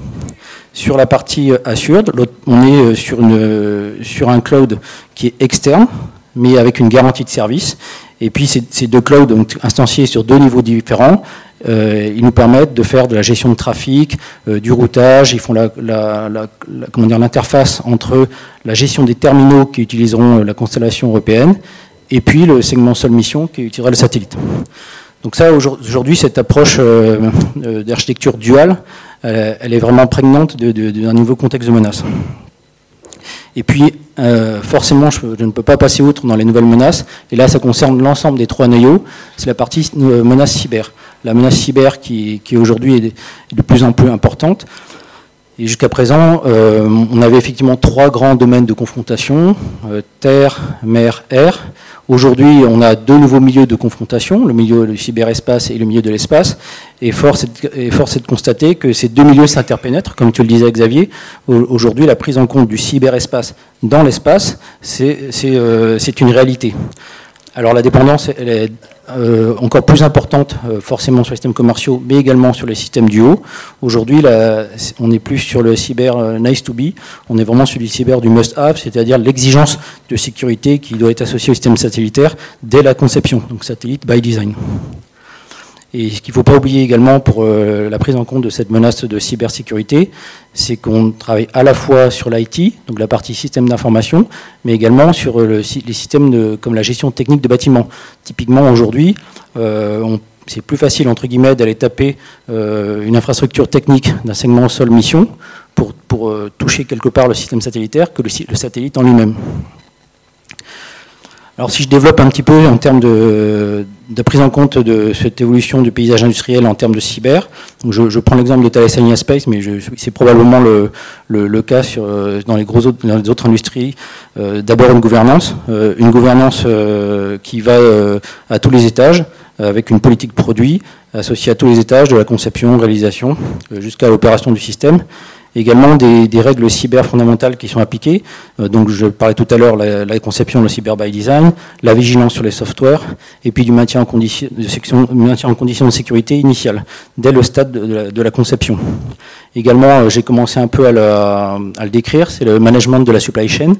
Sur la partie assured, on est sur un cloud qui est externe, mais avec une garantie de service. Et puis ces, deux clouds donc, instanciés sur deux niveaux différents, euh, ils nous permettent de faire de la gestion de trafic, euh, du routage. Ils font l'interface entre la gestion des terminaux qui utiliseront euh, la constellation européenne et puis le segment seul mission qui utilisera le satellite. Donc ça, aujourd'hui, cette approche d'architecture duale, elle, est vraiment prégnante d'un nouveau contexte de menace. Et puis, forcément, je, je, ne peux pas passer outre dans les nouvelles menaces. Et là, ça concerne l'ensemble des trois noyaux. C'est la partie menace cyber la menace cyber qui, aujourd'hui est de plus en plus importante. Jusqu'à présent, euh, on avait effectivement trois grands domaines de confrontation, euh, terre, mer, air. Aujourd'hui, on a deux nouveaux milieux de confrontation, le milieu du cyberespace et le milieu de l'espace. Et force est, force est de constater que ces deux milieux s'interpénètrent, comme tu le disais Xavier. Aujourd'hui, la prise en compte du cyberespace dans l'espace, c'est euh, une réalité. Alors la dépendance, elle est euh, encore plus importante euh, forcément sur les systèmes commerciaux, mais également sur les systèmes du haut. Aujourd'hui, on n'est plus sur le cyber euh, nice to be, on est vraiment sur le cyber du must have, c'est-à-dire l'exigence de sécurité qui doit être associée au système satellitaire dès la conception, donc satellite by design. Et ce qu'il ne faut pas oublier également pour la prise en compte de cette menace de cybersécurité, c'est qu'on travaille à la fois sur l'IT, donc la partie système d'information, mais également sur les systèmes comme la gestion technique de bâtiments. Typiquement aujourd'hui, c'est plus facile entre guillemets d'aller taper une infrastructure technique d'un segment sol mission pour, euh, toucher quelque part le système satellitaire que le, satellite en lui-même. Alors si je développe un petit peu en termes de, prise en compte de cette évolution du paysage industriel en termes de cyber, je, prends l'exemple de Thales Space, mais c'est probablement le, cas euh, dans, les gros autres, industries. Euh, d'abord une gouvernance, une gouvernance qui va à tous les étages, avec une politique produit associée à tous les étages, de la conception, réalisation, jusqu'à l'opération du système également des, règles cyber fondamentales qui sont appliquées. Euh, donc je parlais tout à l'heure la, la conception, le cyber by design, la vigilance sur les softwares, et puis du maintien en, condition, de, maintien en condition de sécurité initiale, dès le stade de la, conception. Également, euh, j'ai commencé un peu à, le décrire, c'est le management de la supply chain.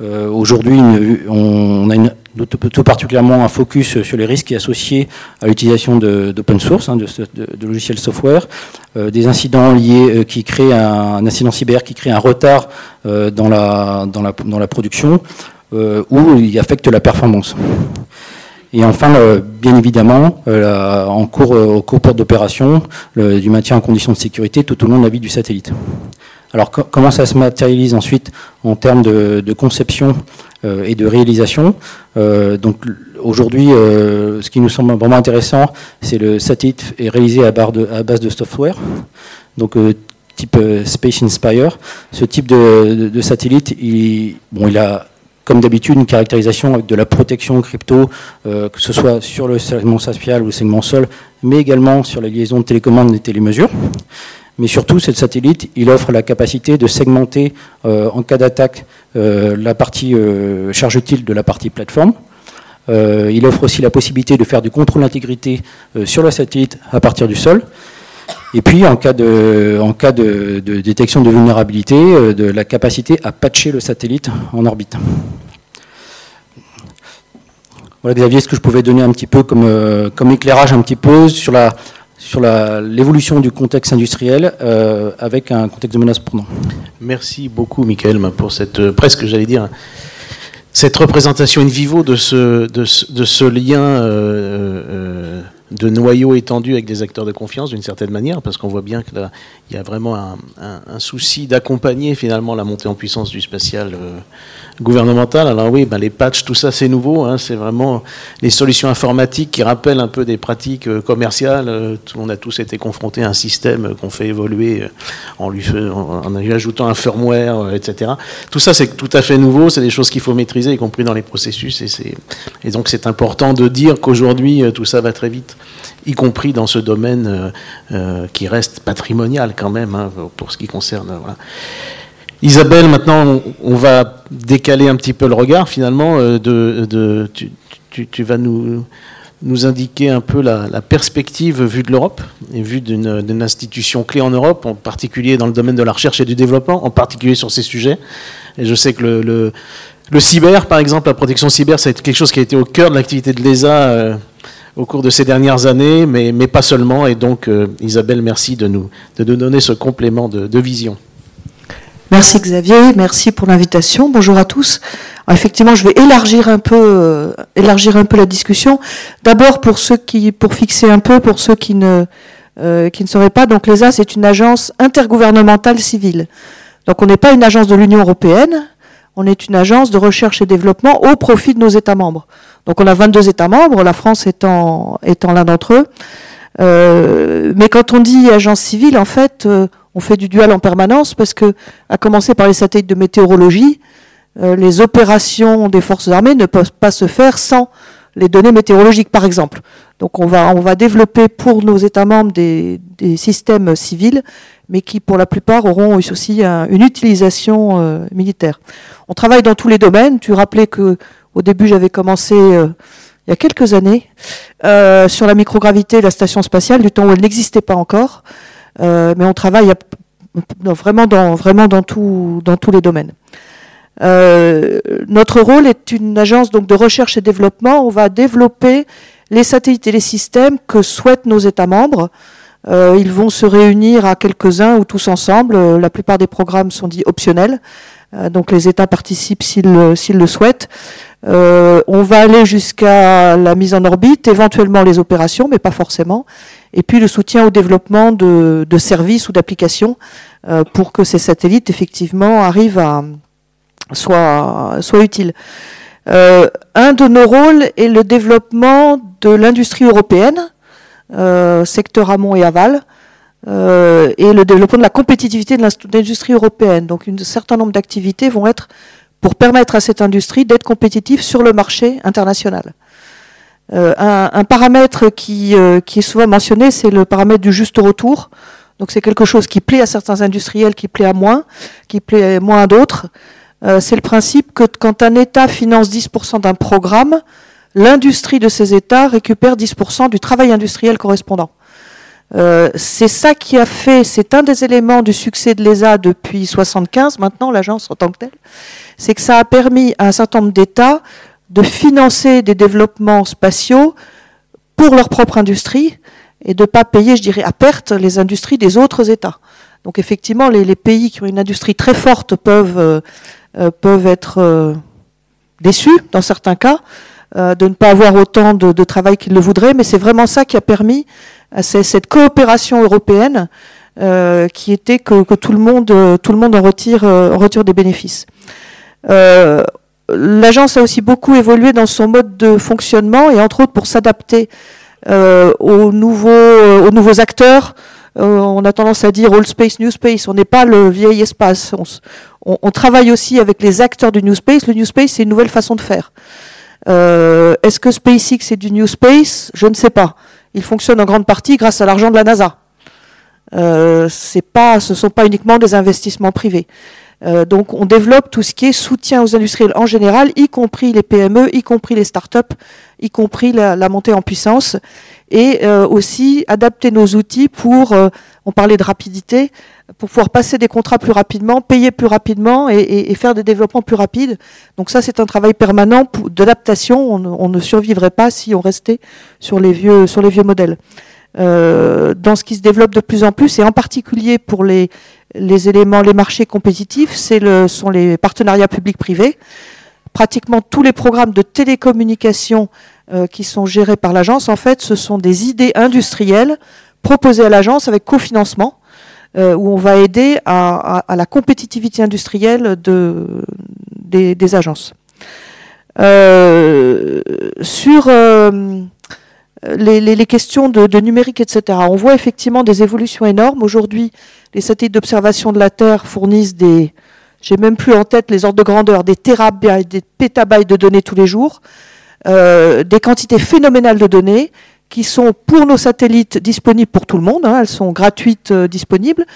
Euh, aujourd'hui, on a une, tout particulièrement un focus sur les risques associés à l'utilisation d'open source, hein, de, logiciels software, euh, des incidents liés euh, qui créent un, incident cyber qui crée un retard dans, la, dans, la, dans, la, production ou il affecte la performance. Et enfin, bien évidemment, en cours, au cours d'opération, du maintien en conditions de sécurité tout au long de la vie du satellite. Alors comment ça se matérialise ensuite en termes de, conception euh, et de réalisation euh, Donc aujourd'hui, euh, ce qui nous semble vraiment intéressant, c'est le satellite est réalisé à, base de software, donc type Space Inspire. Ce type de, satellite, il, a comme d'habitude, une caractérisation avec de la protection crypto, que ce soit sur le segment spatial ou le segment sol, mais également sur la liaison de télécommande et télémesures. Mais surtout, ce satellite, il offre la capacité de segmenter euh, en cas d'attaque euh, la partie euh, charge utile de la partie plateforme. il offre aussi la possibilité de faire du contrôle d'intégrité sur le satellite à partir du sol. Et puis, en cas de, en cas de, détection de vulnérabilité, de la capacité à patcher le satellite en orbite. Voilà, Xavier, ce que je pouvais donner un petit peu comme, comme éclairage un petit peu sur la, sur l'évolution du contexte industriel euh, avec un contexte de menace nous. Merci beaucoup, Michael, pour cette euh, presque, j'allais dire, cette représentation in vivo de ce, de ce, lien euh, de noyau étendu avec des acteurs de confiance d'une certaine manière, parce qu'on voit bien qu'il y a vraiment un, souci d'accompagner finalement la montée en puissance du spatial gouvernemental. Alors oui, ben les patchs, tout ça c'est nouveau, hein, c'est vraiment les solutions informatiques qui rappellent un peu des pratiques euh, commerciales. Euh, on a tous été confrontés à un système qu'on fait évoluer en lui, en, lui ajoutant un firmware, etc. Tout ça c'est tout à fait nouveau, c'est des choses qu'il faut maîtriser, y compris dans les processus, et, et donc c'est important de dire qu'aujourd'hui tout ça va très vite y compris dans ce domaine euh, euh, qui reste patrimonial quand même, hein, pour ce qui concerne. Isabelle, maintenant, on, va décaler un petit peu le regard finalement. Euh, tu, vas nous, indiquer un peu la, perspective vue de l'Europe et vue d'une institution clé en Europe, en particulier dans le domaine de la recherche et du développement, en particulier sur ces sujets. Et je sais que le, cyber, par exemple, la protection cyber, c'est quelque chose qui a été au cœur de l'activité de l'ESA au cours de ces dernières années, mais, pas seulement. Et donc, euh, Isabelle, merci de nous donner ce complément de, vision. Merci Xavier, merci pour l'invitation. Bonjour à tous. effectivement, je vais élargir un peu, euh, élargir un peu la discussion. D'abord pour ceux qui, pour fixer un peu, pour ceux qui ne, euh, qui ne sauraient pas. Donc l'ESA, c'est une agence intergouvernementale civile. Donc on n'est pas une agence de l'Union européenne. On est une agence de recherche et développement au profit de nos États membres. Donc on a 22 États membres, la France étant, étant l'un d'entre eux. Euh, mais quand on dit agence civile, en fait, euh, on fait du dual en permanence parce que, à commencer par les satellites de météorologie, euh, les opérations des forces armées ne peuvent pas se faire sans les données météorologiques, par exemple. Donc on va, développer pour nos États membres des, systèmes civils, mais qui pour la plupart auront aussi une utilisation militaire. On travaille dans tous les domaines. Tu rappelais que au début, j'avais commencé euh, il y a quelques années euh, sur la microgravité de la station spatiale, du temps où elle n'existait pas encore. Euh, mais on travaille vraiment dans, tous les domaines. notre rôle est une agence de recherche et développement. On va développer les satellites et les systèmes que souhaitent nos États membres. ils vont se réunir à quelques-uns ou tous ensemble. la plupart des programmes sont dits optionnels. Donc les États participent s'ils le souhaitent. Euh, on va aller jusqu'à la mise en orbite, éventuellement les opérations, mais pas forcément. Et puis le soutien au développement de, services ou d'applications euh, pour que ces satellites effectivement arrivent à soient, soient utiles. Euh, un de nos rôles est le développement de l'industrie européenne, secteur amont et aval, et le développement de la compétitivité de l'industrie européenne. Donc un certain nombre d'activités vont être pour permettre à cette industrie d'être compétitive sur le marché international. Euh, un, paramètre qui, euh, qui, est souvent mentionné, c'est le paramètre du juste retour. Donc c'est quelque chose qui plaît à certains industriels, qui plaît à moins, qui plaît moins à d'autres. Euh, c'est le principe que quand un État finance 10% d'un programme, l'industrie de ces États récupère 10% du travail industriel correspondant. C'est ça qui a fait, c'est un des éléments du succès de l'ESA depuis 75, maintenant l'agence en tant que telle, c'est que ça a permis à un certain nombre d'États de financer des développements spatiaux pour leur propre industrie et de ne pas payer, je dirais, à perte les industries des autres États. Donc effectivement, les, pays qui ont une industrie très forte peuvent, euh, euh, être euh, déçus dans certains cas de ne pas avoir autant de, travail qu'ils le voudraient, mais c'est vraiment ça qui a permis à cette coopération européenne qui était que, tout, le monde, tout le monde en retire, retire des bénéfices. Euh, l'agence a aussi beaucoup évolué dans son mode de fonctionnement et entre autres pour s'adapter euh, aux, nouveaux, euh, aux nouveaux acteurs. on a tendance à dire old space, new space. On n'est pas le vieil espace. On, travaille aussi avec les acteurs du new space. Le new space, c'est une nouvelle façon de faire. Est-ce que SpaceX est du new space? Je ne sais pas. Il fonctionne en grande partie grâce à l'argent de la NASA. Euh, ce ne sont pas uniquement des investissements privés. Euh, donc on développe tout ce qui est soutien aux industriels en général, y compris les PME, y compris les startups, y compris la, montée en puissance, et euh, aussi adapter nos outils pour, euh, on parlait de rapidité, pour pouvoir passer des contrats plus rapidement, payer plus rapidement et, faire des développements plus rapides. Donc ça, c'est un travail permanent d'adaptation. On, ne survivrait pas si on restait sur les vieux modèles. dans ce qui se développe de plus en plus, et en particulier pour les, les éléments, les marchés compétitifs, le, sont les partenariats publics-privés. Pratiquement tous les programmes de télécommunication euh, qui sont gérés par l'agence, en fait, ce sont des idées industrielles proposées à l'agence avec cofinancement, euh, où on va aider à, la compétitivité industrielle de, des, agences. Euh, sur les, questions de, numérique, etc., on voit effectivement des évolutions énormes. Aujourd'hui, les satellites d'observation de la Terre fournissent des, j'ai même plus en tête les ordres de grandeur, des terabytes, des pétabytes de données tous les jours, euh, des quantités phénoménales de données qui sont pour nos satellites disponibles pour tout le monde, hein, elles sont gratuites euh, disponibles,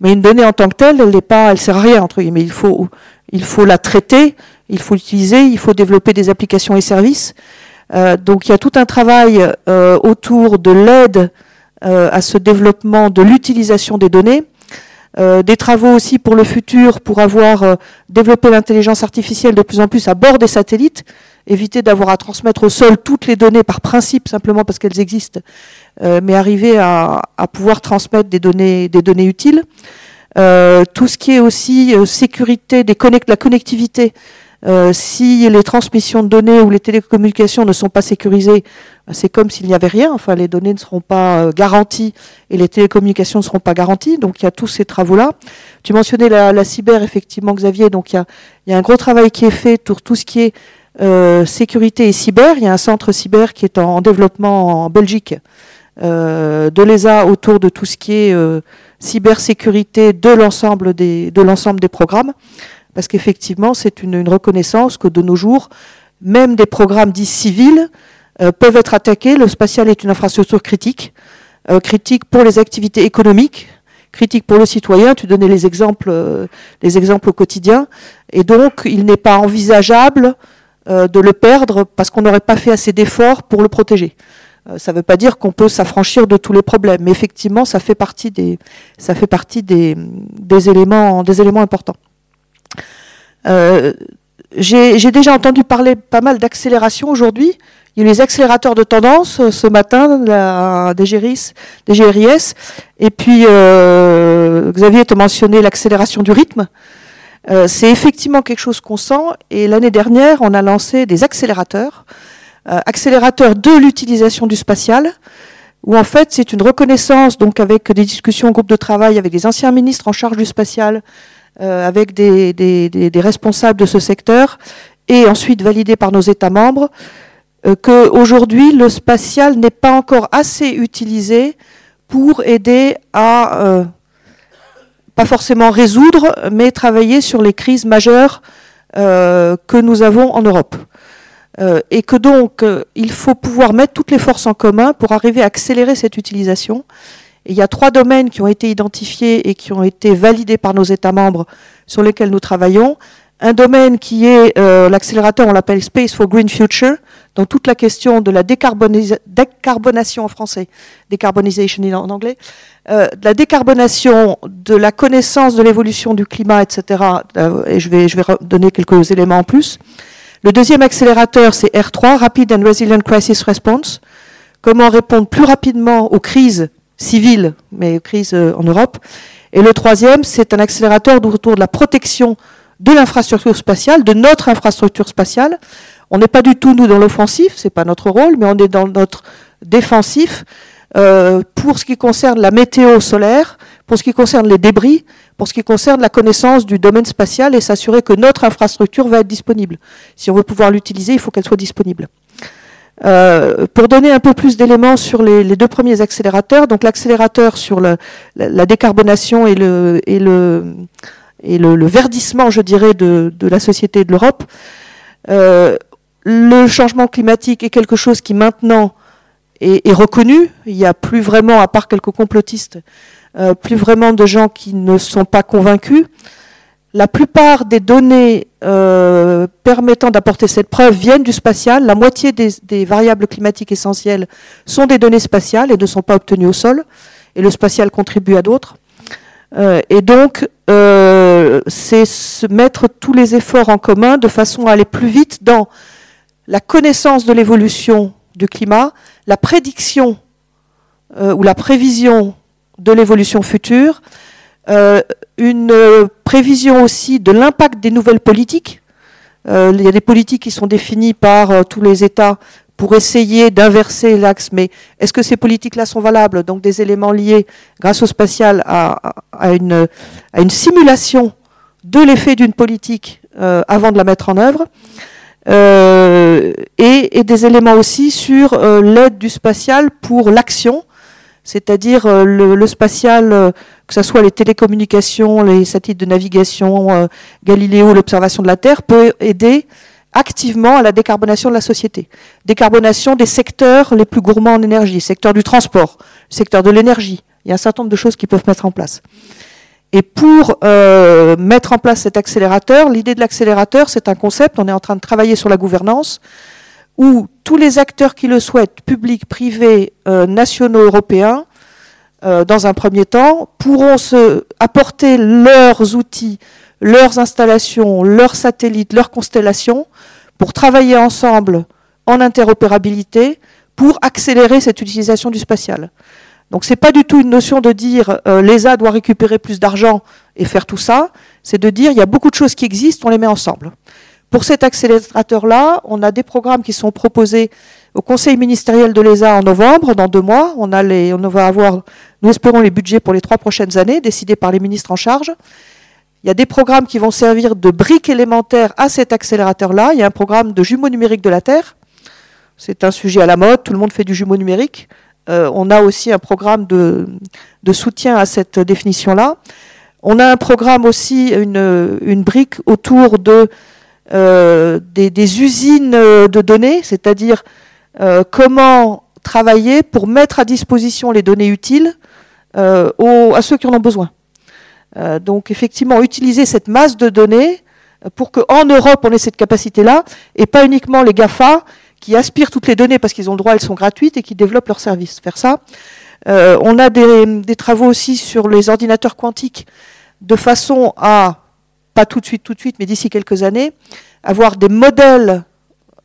mais une donnée en tant que telle, elle n'est pas, elle sert à rien entre guillemets. Il faut, il faut la traiter, il faut l'utiliser, il faut développer des applications et services. Euh, donc il y a tout un travail autour de l'aide à ce développement de l'utilisation des données. Euh, des travaux aussi pour le futur, pour avoir euh, développé l'intelligence artificielle de plus en plus à bord des satellites, éviter d'avoir à transmettre au sol toutes les données par principe, simplement parce qu'elles existent, euh, mais arriver à, pouvoir transmettre des données, utiles. tout ce qui est aussi sécurité, la connectivité, si les transmissions de données ou les télécommunications ne sont pas sécurisées, c'est comme s'il n'y avait rien. Enfin, les données ne seront pas euh, garanties et les télécommunications ne seront pas garanties. Donc, il y a tous ces travaux-là. Tu mentionnais la, cyber, effectivement, Xavier. Donc, il y, a, un gros travail qui est fait pour tout ce qui est euh, sécurité et cyber. Il y a un centre cyber qui est en, développement en Belgique euh, de l'ESA autour de tout ce qui est cybersécurité de l'ensemble des, de l'ensemble des programmes. Parce qu'effectivement, c'est une, reconnaissance que de nos jours, même des programmes dits civils, euh, peuvent être attaqués. Le spatial est une infrastructure critique, euh, critique pour les activités économiques, critique pour le citoyen. Tu donnais les exemples, euh, au quotidien. Et donc, il n'est pas envisageable de le perdre parce qu'on n'aurait pas fait assez d'efforts pour le protéger. ça ne veut pas dire qu'on peut s'affranchir de tous les problèmes, mais effectivement, ça fait partie des éléments importants. J'ai déjà entendu parler pas mal d'accélération aujourd'hui. Il y a eu les accélérateurs de tendance ce matin, la DGRIS, DGRIS. Et puis, Xavier a mentionné l'accélération du rythme. Euh, c'est effectivement quelque chose qu'on sent. Et l'année dernière, on a lancé des accélérateurs, euh, accélérateurs de l'utilisation du spatial, où en fait c'est une reconnaissance, donc avec des discussions au groupe de travail avec des anciens ministres en charge du spatial, euh, avec des, responsables de ce secteur, et ensuite validé par nos États membres, qu'aujourd'hui le spatial n'est pas encore assez utilisé pour aider à pas forcément résoudre, mais travailler sur les crises majeures euh, que nous avons en Europe. Euh, et que donc, euh, il faut pouvoir mettre toutes les forces en commun pour arriver à accélérer cette utilisation. Il y a trois domaines qui ont été identifiés et qui ont été validés par nos États membres sur lesquels nous travaillons. Un domaine qui est l'accélérateur, on l'appelle Space for Green Future, dans toute la question de la décarbonation en français, décarbonisation en anglais, euh, de la décarbonation, de la connaissance de l'évolution du climat, etc. Euh, et je vais donner quelques éléments en plus. Le deuxième accélérateur, c'est R3, Rapid and Resilient Crisis Response. Comment répondre plus rapidement aux crises civiles, mais aux crises euh, en Europe. Et le troisième, c'est un accélérateur autour de la protection de l'infrastructure spatiale, de notre infrastructure spatiale. On n'est pas du tout, nous, dans l'offensif, c'est pas notre rôle, mais on est dans notre défensif euh, pour ce qui concerne la météo solaire, pour ce qui concerne les débris, pour ce qui concerne la connaissance du domaine spatial et s'assurer que notre infrastructure va être disponible. Si on veut pouvoir l'utiliser, il faut qu'elle soit disponible. Euh, pour donner un peu plus d'éléments sur les, deux premiers accélérateurs, donc l'accélérateur sur la, décarbonation et le, verdissement, je dirais, de, la société de l'Europe, euh, le changement climatique est quelque chose qui maintenant est, reconnu. Il n'y a plus vraiment, à part quelques complotistes, euh, plus vraiment de gens qui ne sont pas convaincus. La plupart des données euh, permettant d'apporter cette preuve viennent du spatial. La moitié des, variables climatiques essentielles sont des données spatiales et ne sont pas obtenues au sol. Et le spatial contribue à d'autres. Euh, et donc, c'est se mettre tous les efforts en commun de façon à aller plus vite dans la connaissance de l'évolution du climat, la prédiction euh, ou la prévision de l'évolution future, euh, une prévision aussi de l'impact des nouvelles politiques. Euh, il y a des politiques qui sont définies par tous les États pour essayer d'inverser l'axe, mais est-ce que ces politiques-là sont valables? Donc des éléments liés, grâce au spatial, à, une, simulation de l'effet d'une politique avant de la mettre en œuvre. Euh, et, des éléments aussi sur euh, l'aide du spatial pour l'action, c'est-à-dire euh, le, spatial, que ce soit les télécommunications, les satellites de navigation, Galiléo, l'observation de la Terre, peut aider activement à la décarbonation de la société. Décarbonation des secteurs les plus gourmands en énergie, secteur du transport, secteur de l'énergie. Il y a un certain nombre de choses qui peuvent mettre en place. Et pour euh, mettre en place cet accélérateur, l'idée de l'accélérateur, c'est un concept, on est en train de travailler sur la gouvernance, où tous les acteurs qui le souhaitent, publics, privés, euh, nationaux, européens, euh, dans un premier temps, pourront se apporter leurs outils, leurs installations, leurs satellites, leurs constellations, pour travailler ensemble en interopérabilité, pour accélérer cette utilisation du spatial. Donc c'est pas du tout une notion de dire euh, l'ESA doit récupérer plus d'argent et faire tout ça, c'est de dire il y a beaucoup de choses qui existent, on les met ensemble. Pour cet accélérateur-là, on a des programmes qui sont proposés au Conseil ministériel de l'ESA en novembre, dans deux mois. On, va avoir, nous espérons, les budgets pour les trois prochaines années, décidés par les ministres en charge. Il y a des programmes qui vont servir de briques élémentaires à cet accélérateur-là. Il y a un programme de jumeaux numériques de la Terre. C'est un sujet à la mode, tout le monde fait du jumeau numérique. Euh, on a aussi un programme de, soutien à cette définition-là. On a un programme aussi, une, brique autour de, euh, des, usines de données, c'est-à-dire euh, comment travailler pour mettre à disposition les données utiles à ceux qui en ont besoin. donc effectivement, utiliser cette masse de données pour qu'en Europe, on ait cette capacité-là, et pas uniquement les GAFA qui aspirent toutes les données parce qu'ils ont le droit, elles sont gratuites et qui développent leurs services. Faire ça. Euh, on a des, travaux aussi sur les ordinateurs quantiques de façon à pas tout de suite, tout de suite, mais d'ici quelques années, avoir des modèles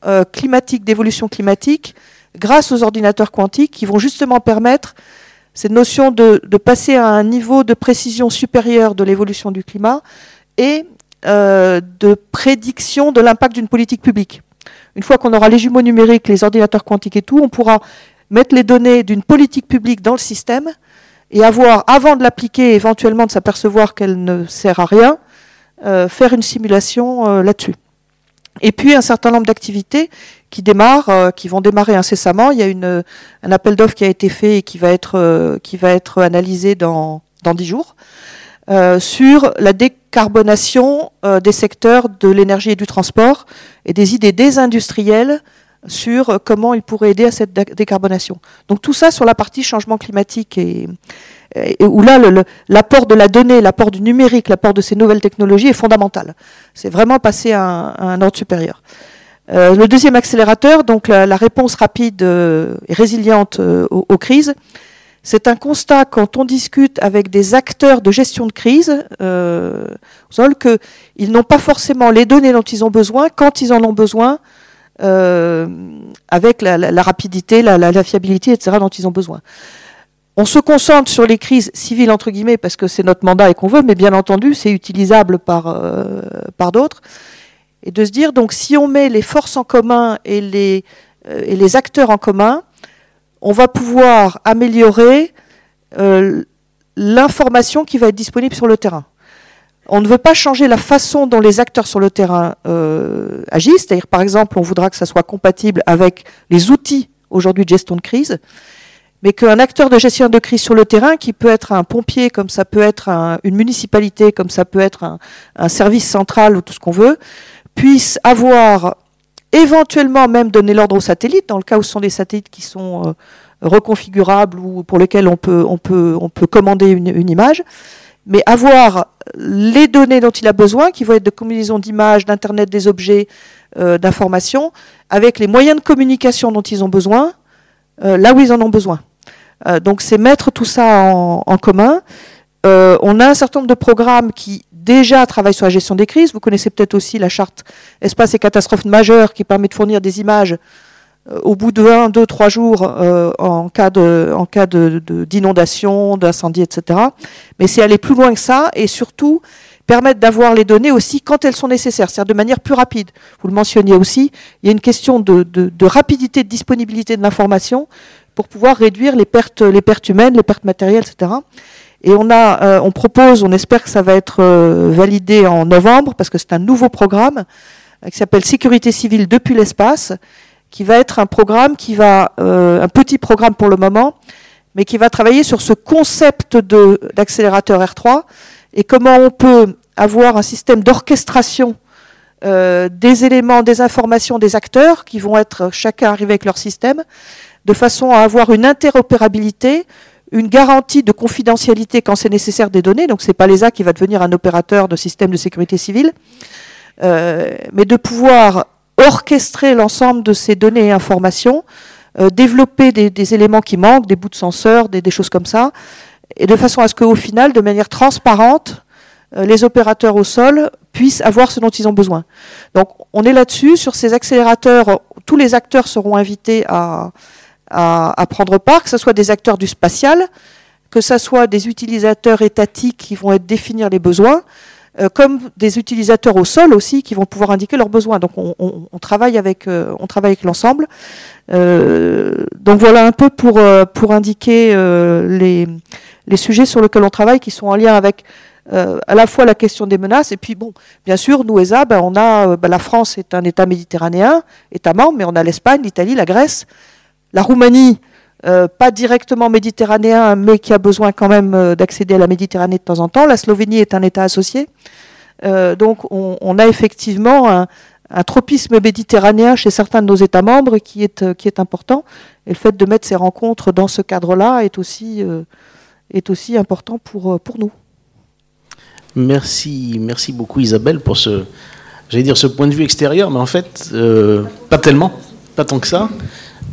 euh, climatiques, d'évolution climatique, grâce aux ordinateurs quantiques, qui vont justement permettre cette notion de, passer à un niveau de précision supérieur de l'évolution du climat et euh, de prédiction de l'impact d'une politique publique. Une fois qu'on aura les jumeaux numériques, les ordinateurs quantiques et tout, on pourra mettre les données d'une politique publique dans le système et avoir, avant de l'appliquer, éventuellement de s'apercevoir qu'elle ne sert à rien, faire une simulation euh, là-dessus. Et puis un certain nombre d'activités qui démarrent, euh, qui vont démarrer incessamment. Il y a une, un appel d'offres qui a été fait et qui va être, qui va être analysé dans, dans 10 jours sur la décarbonation des secteurs de l'énergie et du transport et des idées désindustrielles sur comment ils pourraient aider à cette décarbonation. Donc tout ça sur la partie changement climatique et, où là l'apport de la donnée, l'apport du numérique, l'apport de ces nouvelles technologies est fondamental. C'est vraiment passer à un, ordre supérieur. Euh, le deuxième accélérateur, donc la, réponse rapide euh, et résiliente euh, aux, crises, c'est un constat quand on discute avec des acteurs de gestion de crise, qu'ils n'ont pas forcément les données dont ils ont besoin quand ils en ont besoin avec la, rapidité, la, fiabilité, etc., dont ils ont besoin. On se concentre sur les crises civiles, entre guillemets, parce que c'est notre mandat et qu'on veut, mais bien entendu, c'est utilisable par, euh, d'autres. Et de se dire, donc, si on met les forces en commun et les, euh, acteurs en commun, on va pouvoir améliorer l'information qui va être disponible sur le terrain. On ne veut pas changer la façon dont les acteurs sur le terrain euh, agissent, c'est-à-dire par exemple, on voudra que ça soit compatible avec les outils aujourd'hui de gestion de crise, mais qu'un acteur de gestion de crise sur le terrain, qui peut être un pompier, comme ça peut être une municipalité, comme ça peut être un, service central ou tout ce qu'on veut, puisse avoir éventuellement même donné l'ordre aux satellites, dans le cas où ce sont des satellites qui sont euh, reconfigurables ou pour lesquels on peut commander une image, mais avoir les données dont il a besoin, qui vont être de combinaison d'images, d'Internet des objets, euh, d'informations, avec les moyens de communication dont ils ont besoin, euh, là où ils en ont besoin. Euh, donc c'est mettre tout ça en, commun. on a un certain nombre de programmes qui déjà travaillent sur la gestion des crises. Vous connaissez peut-être aussi la charte espace et catastrophes majeures qui permet de fournir des images au bout de 1, 2, 3 jours euh, en cas de, cas de, d'inondation, d'incendie, etc. Mais c'est aller plus loin que ça et surtout permettre d'avoir les données aussi quand elles sont nécessaires, c'est-à-dire de manière plus rapide. Vous le mentionniez aussi, il y a une question de, de rapidité de disponibilité de l'information pour pouvoir réduire les pertes, humaines, les pertes matérielles, etc. Et on, a, euh, on propose, on espère que ça va être euh, validé en novembre, parce que c'est un nouveau programme qui s'appelle Sécurité civile depuis l'espace, qui va être un programme qui va, euh, un petit programme pour le moment, mais qui va travailler sur ce concept d'accélérateur R3 et comment on peut avoir un système d'orchestration euh, des éléments, des informations, des acteurs qui vont être chacun arrivé avec leur système, de façon à avoir une interopérabilité, une garantie de confidentialité quand c'est nécessaire des données. Donc c'est pas l'ESA qui va devenir un opérateur de système de sécurité civile, euh, mais de pouvoir orchestrer l'ensemble de ces données et informations, euh, développer des, éléments qui manquent, des bouts de senseurs, des, choses comme ça, et de façon à ce qu'au final, de manière transparente, euh, les opérateurs au sol puissent avoir ce dont ils ont besoin. Donc on est là-dessus, sur ces accélérateurs, tous les acteurs seront invités à, à, prendre part, que ce soit des acteurs du spatial, que ce soit des utilisateurs étatiques qui vont être définir les besoins, euh, comme des utilisateurs au sol aussi qui vont pouvoir indiquer leurs besoins. Donc on, travaille avec, euh, on travaille avec l'ensemble. Euh, donc voilà un peu pour, pour indiquer les, les sujets sur lesquels on travaille qui sont en lien avec à la fois la question des menaces et puis bon, bien sûr, nous ESA, ben, on a ben, la France est un État méditerranéen, État membre, mais on a l'Espagne, l'Italie, la Grèce, la Roumanie euh, pas directement méditerranéen, mais qui a besoin quand même euh, d'accéder à la Méditerranée de temps en temps. La Slovénie est un État associé. Euh, donc on, a effectivement un, tropisme méditerranéen chez certains de nos États membres qui est, important. Et le fait de mettre ces rencontres dans ce cadre-là est aussi, important pour, nous. Merci, merci beaucoup Isabelle pour ce point de vue extérieur, mais en fait, pas tellement, pas tant que ça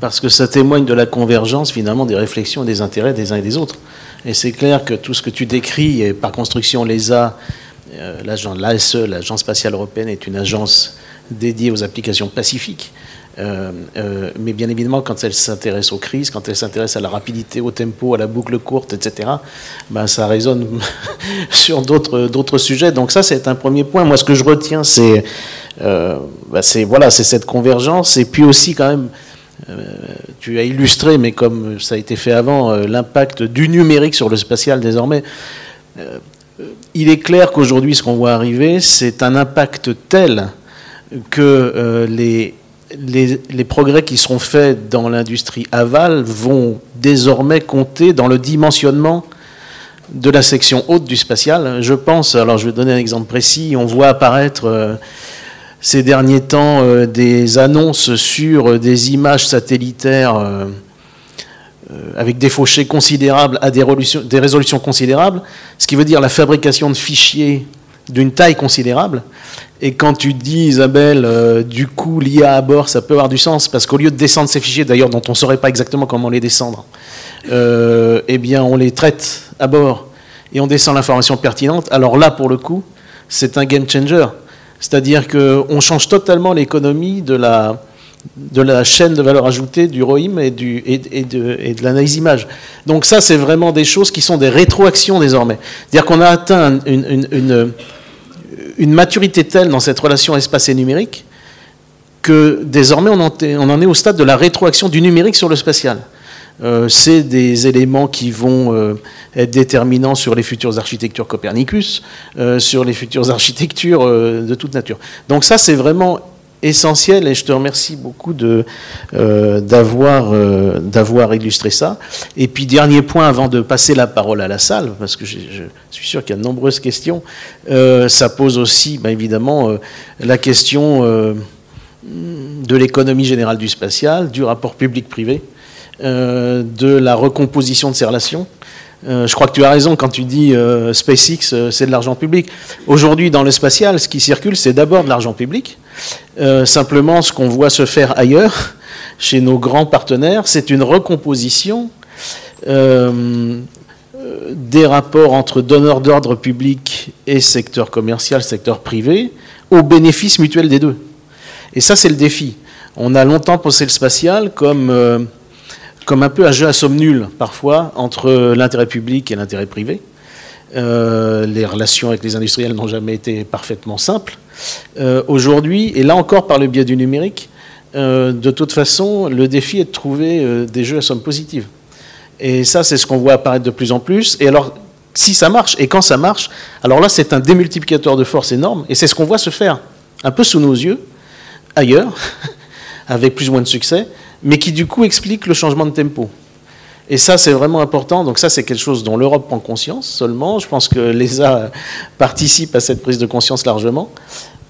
parce que ça témoigne de la convergence finalement des réflexions et des intérêts des uns et des autres. Et c'est clair que tout ce que tu décris, et par construction l'ESA, l'ASE, l'Agence spatiale européenne, est une agence dédiée aux applications pacifiques. Euh, euh, mais bien évidemment, quand elle s'intéresse aux crises, quand elle s'intéresse à la rapidité, au tempo, à la boucle courte, etc., ben, ça résonne sur d'autres sujets. Donc ça, c'est un premier point. Moi, ce que je retiens, c'est euh, ben, cette convergence. Et puis aussi, quand même, euh, tu as illustré, mais comme ça a été fait avant, l'impact du numérique sur le spatial désormais. il est clair qu'aujourd'hui, ce qu'on voit arriver, c'est un impact tel que les les, progrès qui seront faits dans l'industrie aval vont désormais compter dans le dimensionnement de la section haute du spatial. Je pense, alors je vais donner un exemple précis, on voit apparaître euh, ces derniers temps euh, des annonces sur des images satellitaires euh, avec des fauchés considérables à des résolutions considérables, ce qui veut dire la fabrication de fichiers d'une taille considérable. Et quand tu dis, Isabelle, euh, du coup, l'IA à bord, ça peut avoir du sens, parce qu'au lieu de descendre ces fichiers, d'ailleurs, dont on ne saurait pas exactement comment les descendre, euh, eh bien, on les traite à bord et on descend l'information pertinente. Alors là, pour le coup, c'est un game changer. C'est-à-dire qu'on change totalement l'économie de la, de la chaîne de valeur ajoutée du ROIM et, de, de l'analyse image. Donc ça, c'est vraiment des choses qui sont des rétroactions désormais. C'est-à-dire qu'on a atteint une, une, maturité telle dans cette relation espace et numérique que désormais on en est au stade de la rétroaction du numérique sur le spatial. Euh, c'est des éléments qui vont euh, être déterminants sur les futures architectures Copernicus, euh, sur les futures architectures de toute nature. Donc ça, c'est vraiment essentiel et je te remercie beaucoup de, d'avoir, d'avoir illustré ça. Et puis dernier point avant de passer la parole à la salle, parce que je, suis sûr qu'il y a de nombreuses questions, ça pose aussi ben, évidemment la question de l'économie générale du spatial, du rapport public-privé, de la recomposition de ces relations. Euh, je crois que tu as raison quand tu dis euh, SpaceX, euh, c'est de l'argent public. Aujourd'hui, dans le spatial, ce qui circule, c'est d'abord de l'argent public. simplement, ce qu'on voit se faire ailleurs, chez nos grands partenaires, c'est une recomposition des rapports entre donneurs d'ordre public et secteur commercial, secteur privé, au bénéfice mutuel des deux. Et ça, c'est le défi. On a longtemps pensé le spatial comme comme un peu un jeu à somme nulle, parfois, entre l'intérêt public et l'intérêt privé. Euh, les relations avec les industriels n'ont jamais été parfaitement simples. Euh, aujourd'hui, et là encore par le biais du numérique, euh, de toute façon, le défi est de trouver des jeux à somme positive. Et ça, c'est ce qu'on voit apparaître de plus en plus. Et alors, si ça marche, et quand ça marche, alors là, c'est un démultiplicateur de force énorme, et c'est ce qu'on voit se faire un peu sous nos yeux, ailleurs, avec plus ou moins de succès, mais qui du coup explique le changement de tempo. Et ça, c'est vraiment important. Donc ça, c'est quelque chose dont l'Europe prend conscience seulement. Je pense que l'ESA participe à cette prise de conscience largement.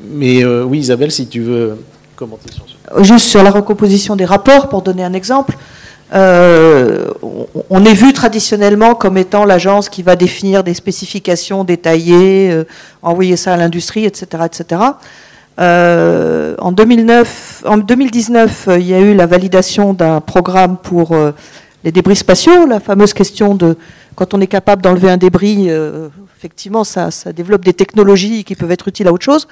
Mais euh, oui, Isabelle, si tu veux commenter sur ça. Juste sur la recomposition des rapports, pour donner un exemple. Euh, on est vu traditionnellement comme étant l'agence qui va définir des spécifications détaillées, euh, envoyer ça à l'industrie, etc., etc. Euh, en, 2009, en 2019, il y a eu la validation d'un programme pour euh, les débris spatiaux, la fameuse question de quand on est capable d'enlever un débris, euh, effectivement, ça, développe des technologies qui peuvent être utiles à autre chose.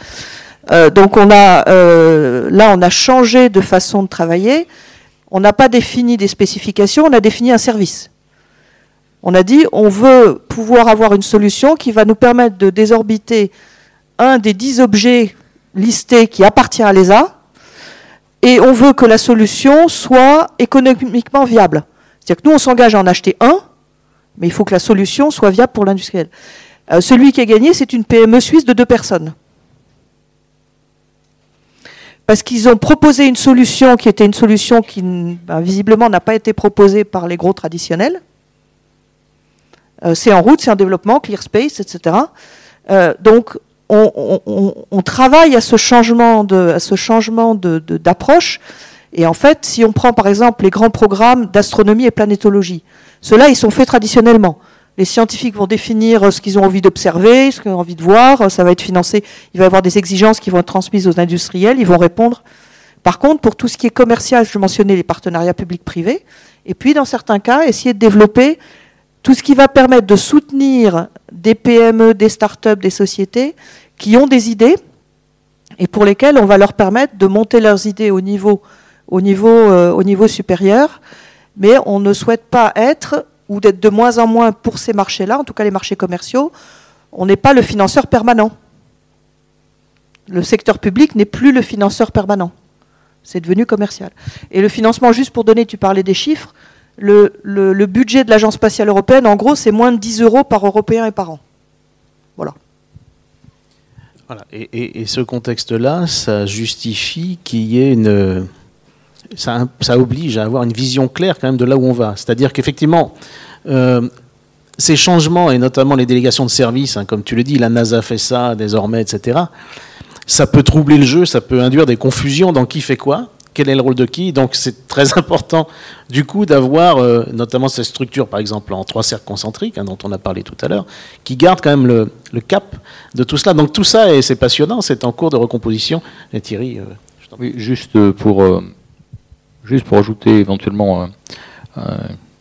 donc on a, là, on a changé de façon de travailler. On n'a pas défini des spécifications, on a défini un service. On a dit, on veut pouvoir avoir une solution qui va nous permettre de désorbiter un des dix objets listé qui appartient à l'ESA, et on veut que la solution soit économiquement viable. C'est-à-dire que nous, on s'engage à en acheter un, mais il faut que la solution soit viable pour l'industriel. Euh, celui qui a gagné, c'est une PME suisse de deux personnes. Parce qu'ils ont proposé une solution qui était une solution qui, ben, visiblement, n'a pas été proposée par les gros traditionnels. Euh, c'est en route, c'est en développement, ClearSpace, etc. Euh, donc, on, travaille à ce changement d'approche. et en fait, si on prend par exemple les grands programmes d'astronomie et planétologie, ceux-là, ils sont faits traditionnellement. Les scientifiques vont définir ce qu'ils ont envie d'observer, ce qu'ils ont envie de voir, ça va être financé, il va y avoir des exigences qui vont être transmises aux industriels, ils vont répondre. Par contre, pour tout ce qui est commercial, je mentionnais les partenariats publics-privés, et puis dans certains cas, essayer de développer tout ce qui va permettre de soutenir des PME, des startups, des sociétés qui ont des idées et pour lesquelles on va leur permettre de monter leurs idées euh, au niveau supérieur. Mais on ne souhaite pas être, ou d'être de moins en moins pour ces marchés-là, en tout cas les marchés commerciaux, on n'est pas le financeur permanent. Le secteur public n'est plus le financeur permanent. C'est devenu commercial. Et le financement, juste pour donner, tu parlais des chiffres, le, le budget de l'Agence spatiale européenne, en gros, c'est moins de 10 euros par Européen et par an. Voilà. Et, ce contexte-là, ça justifie qu'il y ait une. Ça, oblige à avoir une vision claire quand même de là où on va. C'est-à-dire qu'effectivement, euh, ces changements, et notamment les délégations de services, hein, comme tu le dis, la NASA fait ça désormais, etc., ça peut troubler le jeu, ça peut induire des confusions dans qui fait quoi quel est le rôle de qui. Donc c'est très important du coup d'avoir euh, notamment cette structure, par exemple en trois cercles concentriques, hein, dont on a parlé tout à l'heure, qui garde quand même le, cap de tout cela. Donc tout ça, et c'est passionnant, c'est en cours de recomposition. Thierry, euh, oui, juste pour, euh, juste pour ajouter éventuellement un,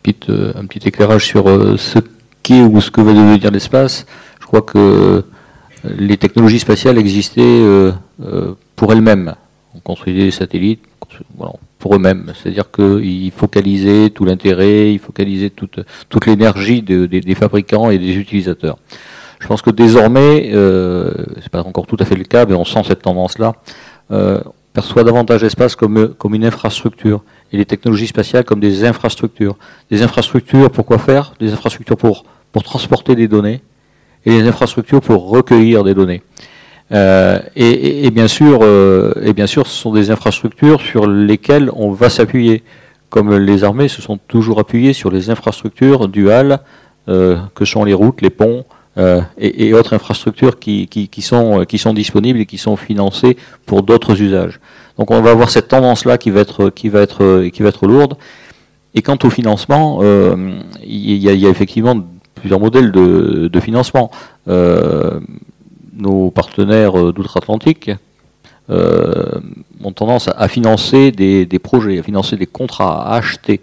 petit, un petit éclairage sur ce qu'est ou ce que va devenir l'espace, je crois que les technologies spatiales existaient pour elles-mêmes. On construisait des satellites, pour eux-mêmes. C'est-à-dire qu'ils focalisaient tout l'intérêt, ils focalisaient toute, l'énergie des fabricants et des utilisateurs. Je pense que désormais, euh, c'est pas encore tout à fait le cas, mais on sent cette tendance-là, euh, perçoit davantage l'espace comme, une infrastructure et les technologies spatiales comme des infrastructures. Des infrastructures pour quoi faire Des infrastructures pour transporter des données et des infrastructures pour recueillir des données. Euh, et, bien sûr, euh, et bien sûr, ce sont des infrastructures sur lesquelles on va s'appuyer, comme les armées se sont toujours appuyées sur les infrastructures duales, euh, que sont les routes, les ponts et, autres infrastructures qui, qui, sont, qui sont disponibles et qui sont financées pour d'autres usages. Donc on va avoir cette tendance-là qui va être, qui va être, qui va être lourde. Et quant au financement, il y, y, a effectivement plusieurs modèles de, de financement nos partenaires euh, d'outre-Atlantique euh, ont tendance à, financer des, projets, à financer des contrats, à acheter.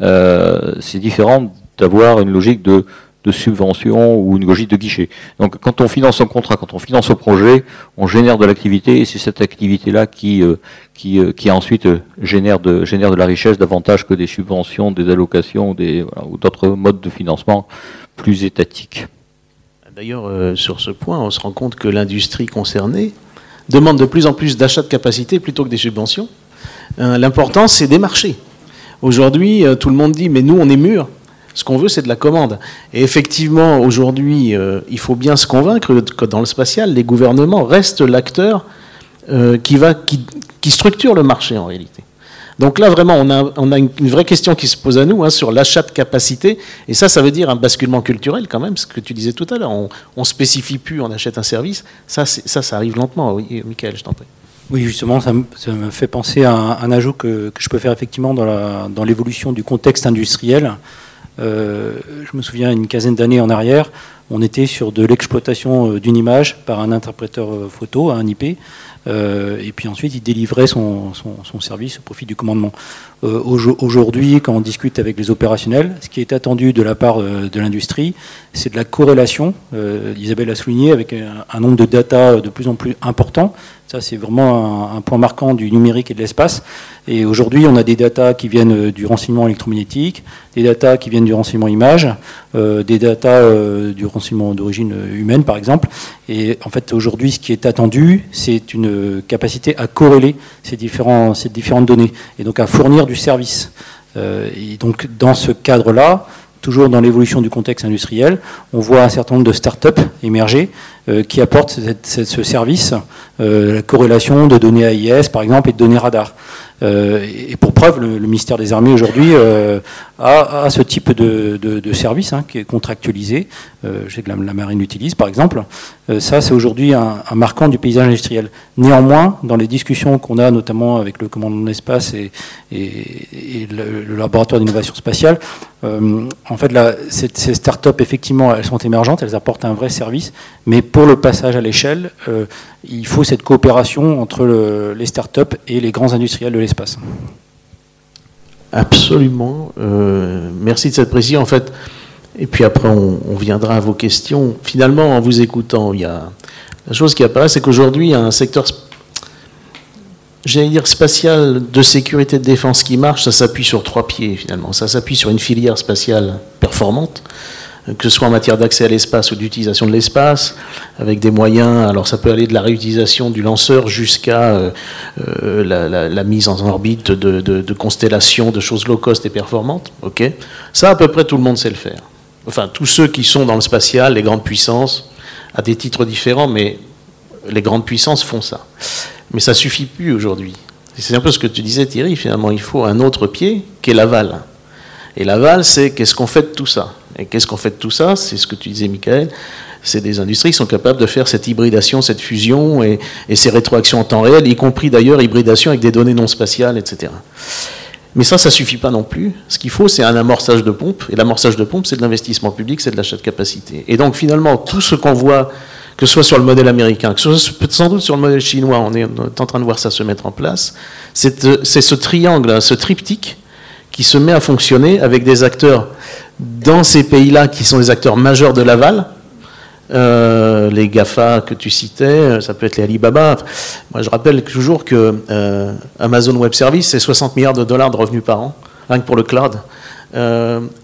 Euh, c'est différent d'avoir une logique de, subvention ou une logique de guichet. Donc quand on finance un contrat, quand on finance un projet, on génère de l'activité et c'est cette activité-là qui, qui, qui ensuite génère de, génère de la richesse davantage que des subventions, des allocations des, ou d'autres modes de financement plus étatiques. D'ailleurs, euh, sur ce point, on se rend compte que l'industrie concernée demande de plus en plus d'achats de capacité plutôt que des subventions. Euh, l'important, c'est des marchés. Aujourd'hui, euh, tout le monde dit, mais nous, on est mûrs. Ce qu'on veut, c'est de la commande. Et effectivement, aujourd'hui, il faut bien se convaincre que dans le spatial, les gouvernements restent l'acteur qui, qui structure le marché en réalité. Donc là, vraiment, on a, une vraie question qui se pose à nous hein, sur l'achat de capacité. Et ça, ça veut dire un basculement culturel quand même, ce que tu disais tout à l'heure. On, ne spécifie plus, on achète un service. Ça, ça, arrive lentement. Oui, Michael, je t'en prie. Oui, justement, ça me, fait penser à un, ajout que, je peux faire effectivement dans l'évolution du contexte industriel. Euh, je me souviens, une quinzaine d'années en arrière, on était sur de l'exploitation euh, d'une image par un interpréteur euh, photo, un IP. Euh, et puis ensuite il délivrait son, service au profit du commandement. Euh, aujourd'hui, quand on discute avec les opérationnels, ce qui est attendu de la part euh, de l'industrie, c'est de la corrélation, Isabelle a souligné, avec un, nombre de data de plus en plus important. Ça, c'est vraiment un, point marquant du numérique et de l'espace. Et aujourd'hui, on a des datas qui viennent du renseignement électromagnétique, des datas qui viennent du renseignement image, des datas du renseignement d'origine humaine, par exemple. Et en fait, aujourd'hui, ce qui est attendu, c'est une capacité à corréler ces, différentes données et donc à fournir du service. Euh, et donc, dans ce cadre-là, toujours dans l'évolution du contexte industriel, on voit un certain nombre de start-up émerger euh, qui apportent ce service, euh, la corrélation de données AIS, par exemple, et de données radar. Euh, et pour preuve, le, ministère des Armées aujourd'hui euh, a, ce type de, de, service hein, qui est contractualisé. Euh, je sais la, marine l'utilise par exemple. Euh, ça, c'est aujourd'hui un, marquant du paysage industriel. Néanmoins, dans les discussions qu'on a, notamment avec le commandement de l'espace et, le, laboratoire d'innovation spatiale, euh, en fait, ces, ces start-up, effectivement, elles sont émergentes, elles apportent un vrai service, mais pour le passage à l'échelle, il faut cette coopération entre le, les start-up et les grands industriels de l'espace. Absolument. Euh, merci de cette précision. En fait, Et puis après, on, viendra à vos questions. Finalement, en vous écoutant, il y a la chose qui apparaît, c'est qu'aujourd'hui, il y a un secteur, j'allais dire spatial de sécurité de défense qui marche. Ça s'appuie sur trois pieds finalement. Ça s'appuie sur une filière spatiale performante que ce soit en matière d'accès à l'espace ou d'utilisation de l'espace, avec des moyens, alors ça peut aller de la réutilisation du lanceur jusqu'à euh, euh, la, mise en orbite de, constellations, de choses low cost et performantes. Ok, ça à peu près tout le monde sait le faire. Enfin, tous ceux qui sont dans le spatial, les grandes puissances, à des titres différents, mais les grandes puissances font ça. Mais ça suffit plus aujourd'hui. C'est un peu ce que tu disais Thierry, finalement, il faut un autre pied qui est l'aval. Et l'aval, c'est qu'est-ce qu'on fait de tout ça? Et qu'est-ce qu'on fait de tout ça? C'est ce que tu disais, Michael. C'est des industries qui sont capables de faire cette hybridation, cette fusion et, ces rétroactions en temps réel, y compris d'ailleurs hybridation avec des données non spatiales, etc. Mais ça, ça suffit pas non plus. Ce qu'il faut, c'est un amorçage de pompe. Et l'amorçage de pompe, c'est de l'investissement public, c'est de l'achat de capacité. Et donc, finalement, tout ce qu'on voit, que ce soit sur le modèle américain, que ce soit sans doute sur le modèle chinois, on est, en train de voir ça se mettre en place, c'est ce triangle, ce triptyque qui se met à fonctionner avec des acteurs dans ces pays-là qui sont les acteurs majeurs de l'aval, euh, les GAFA que tu citais, euh, ça peut être les Alibaba. Moi, je rappelle toujours que euh, Amazon Web Service, c'est 60 milliards de dollars de revenus par an, rien que pour le cloud.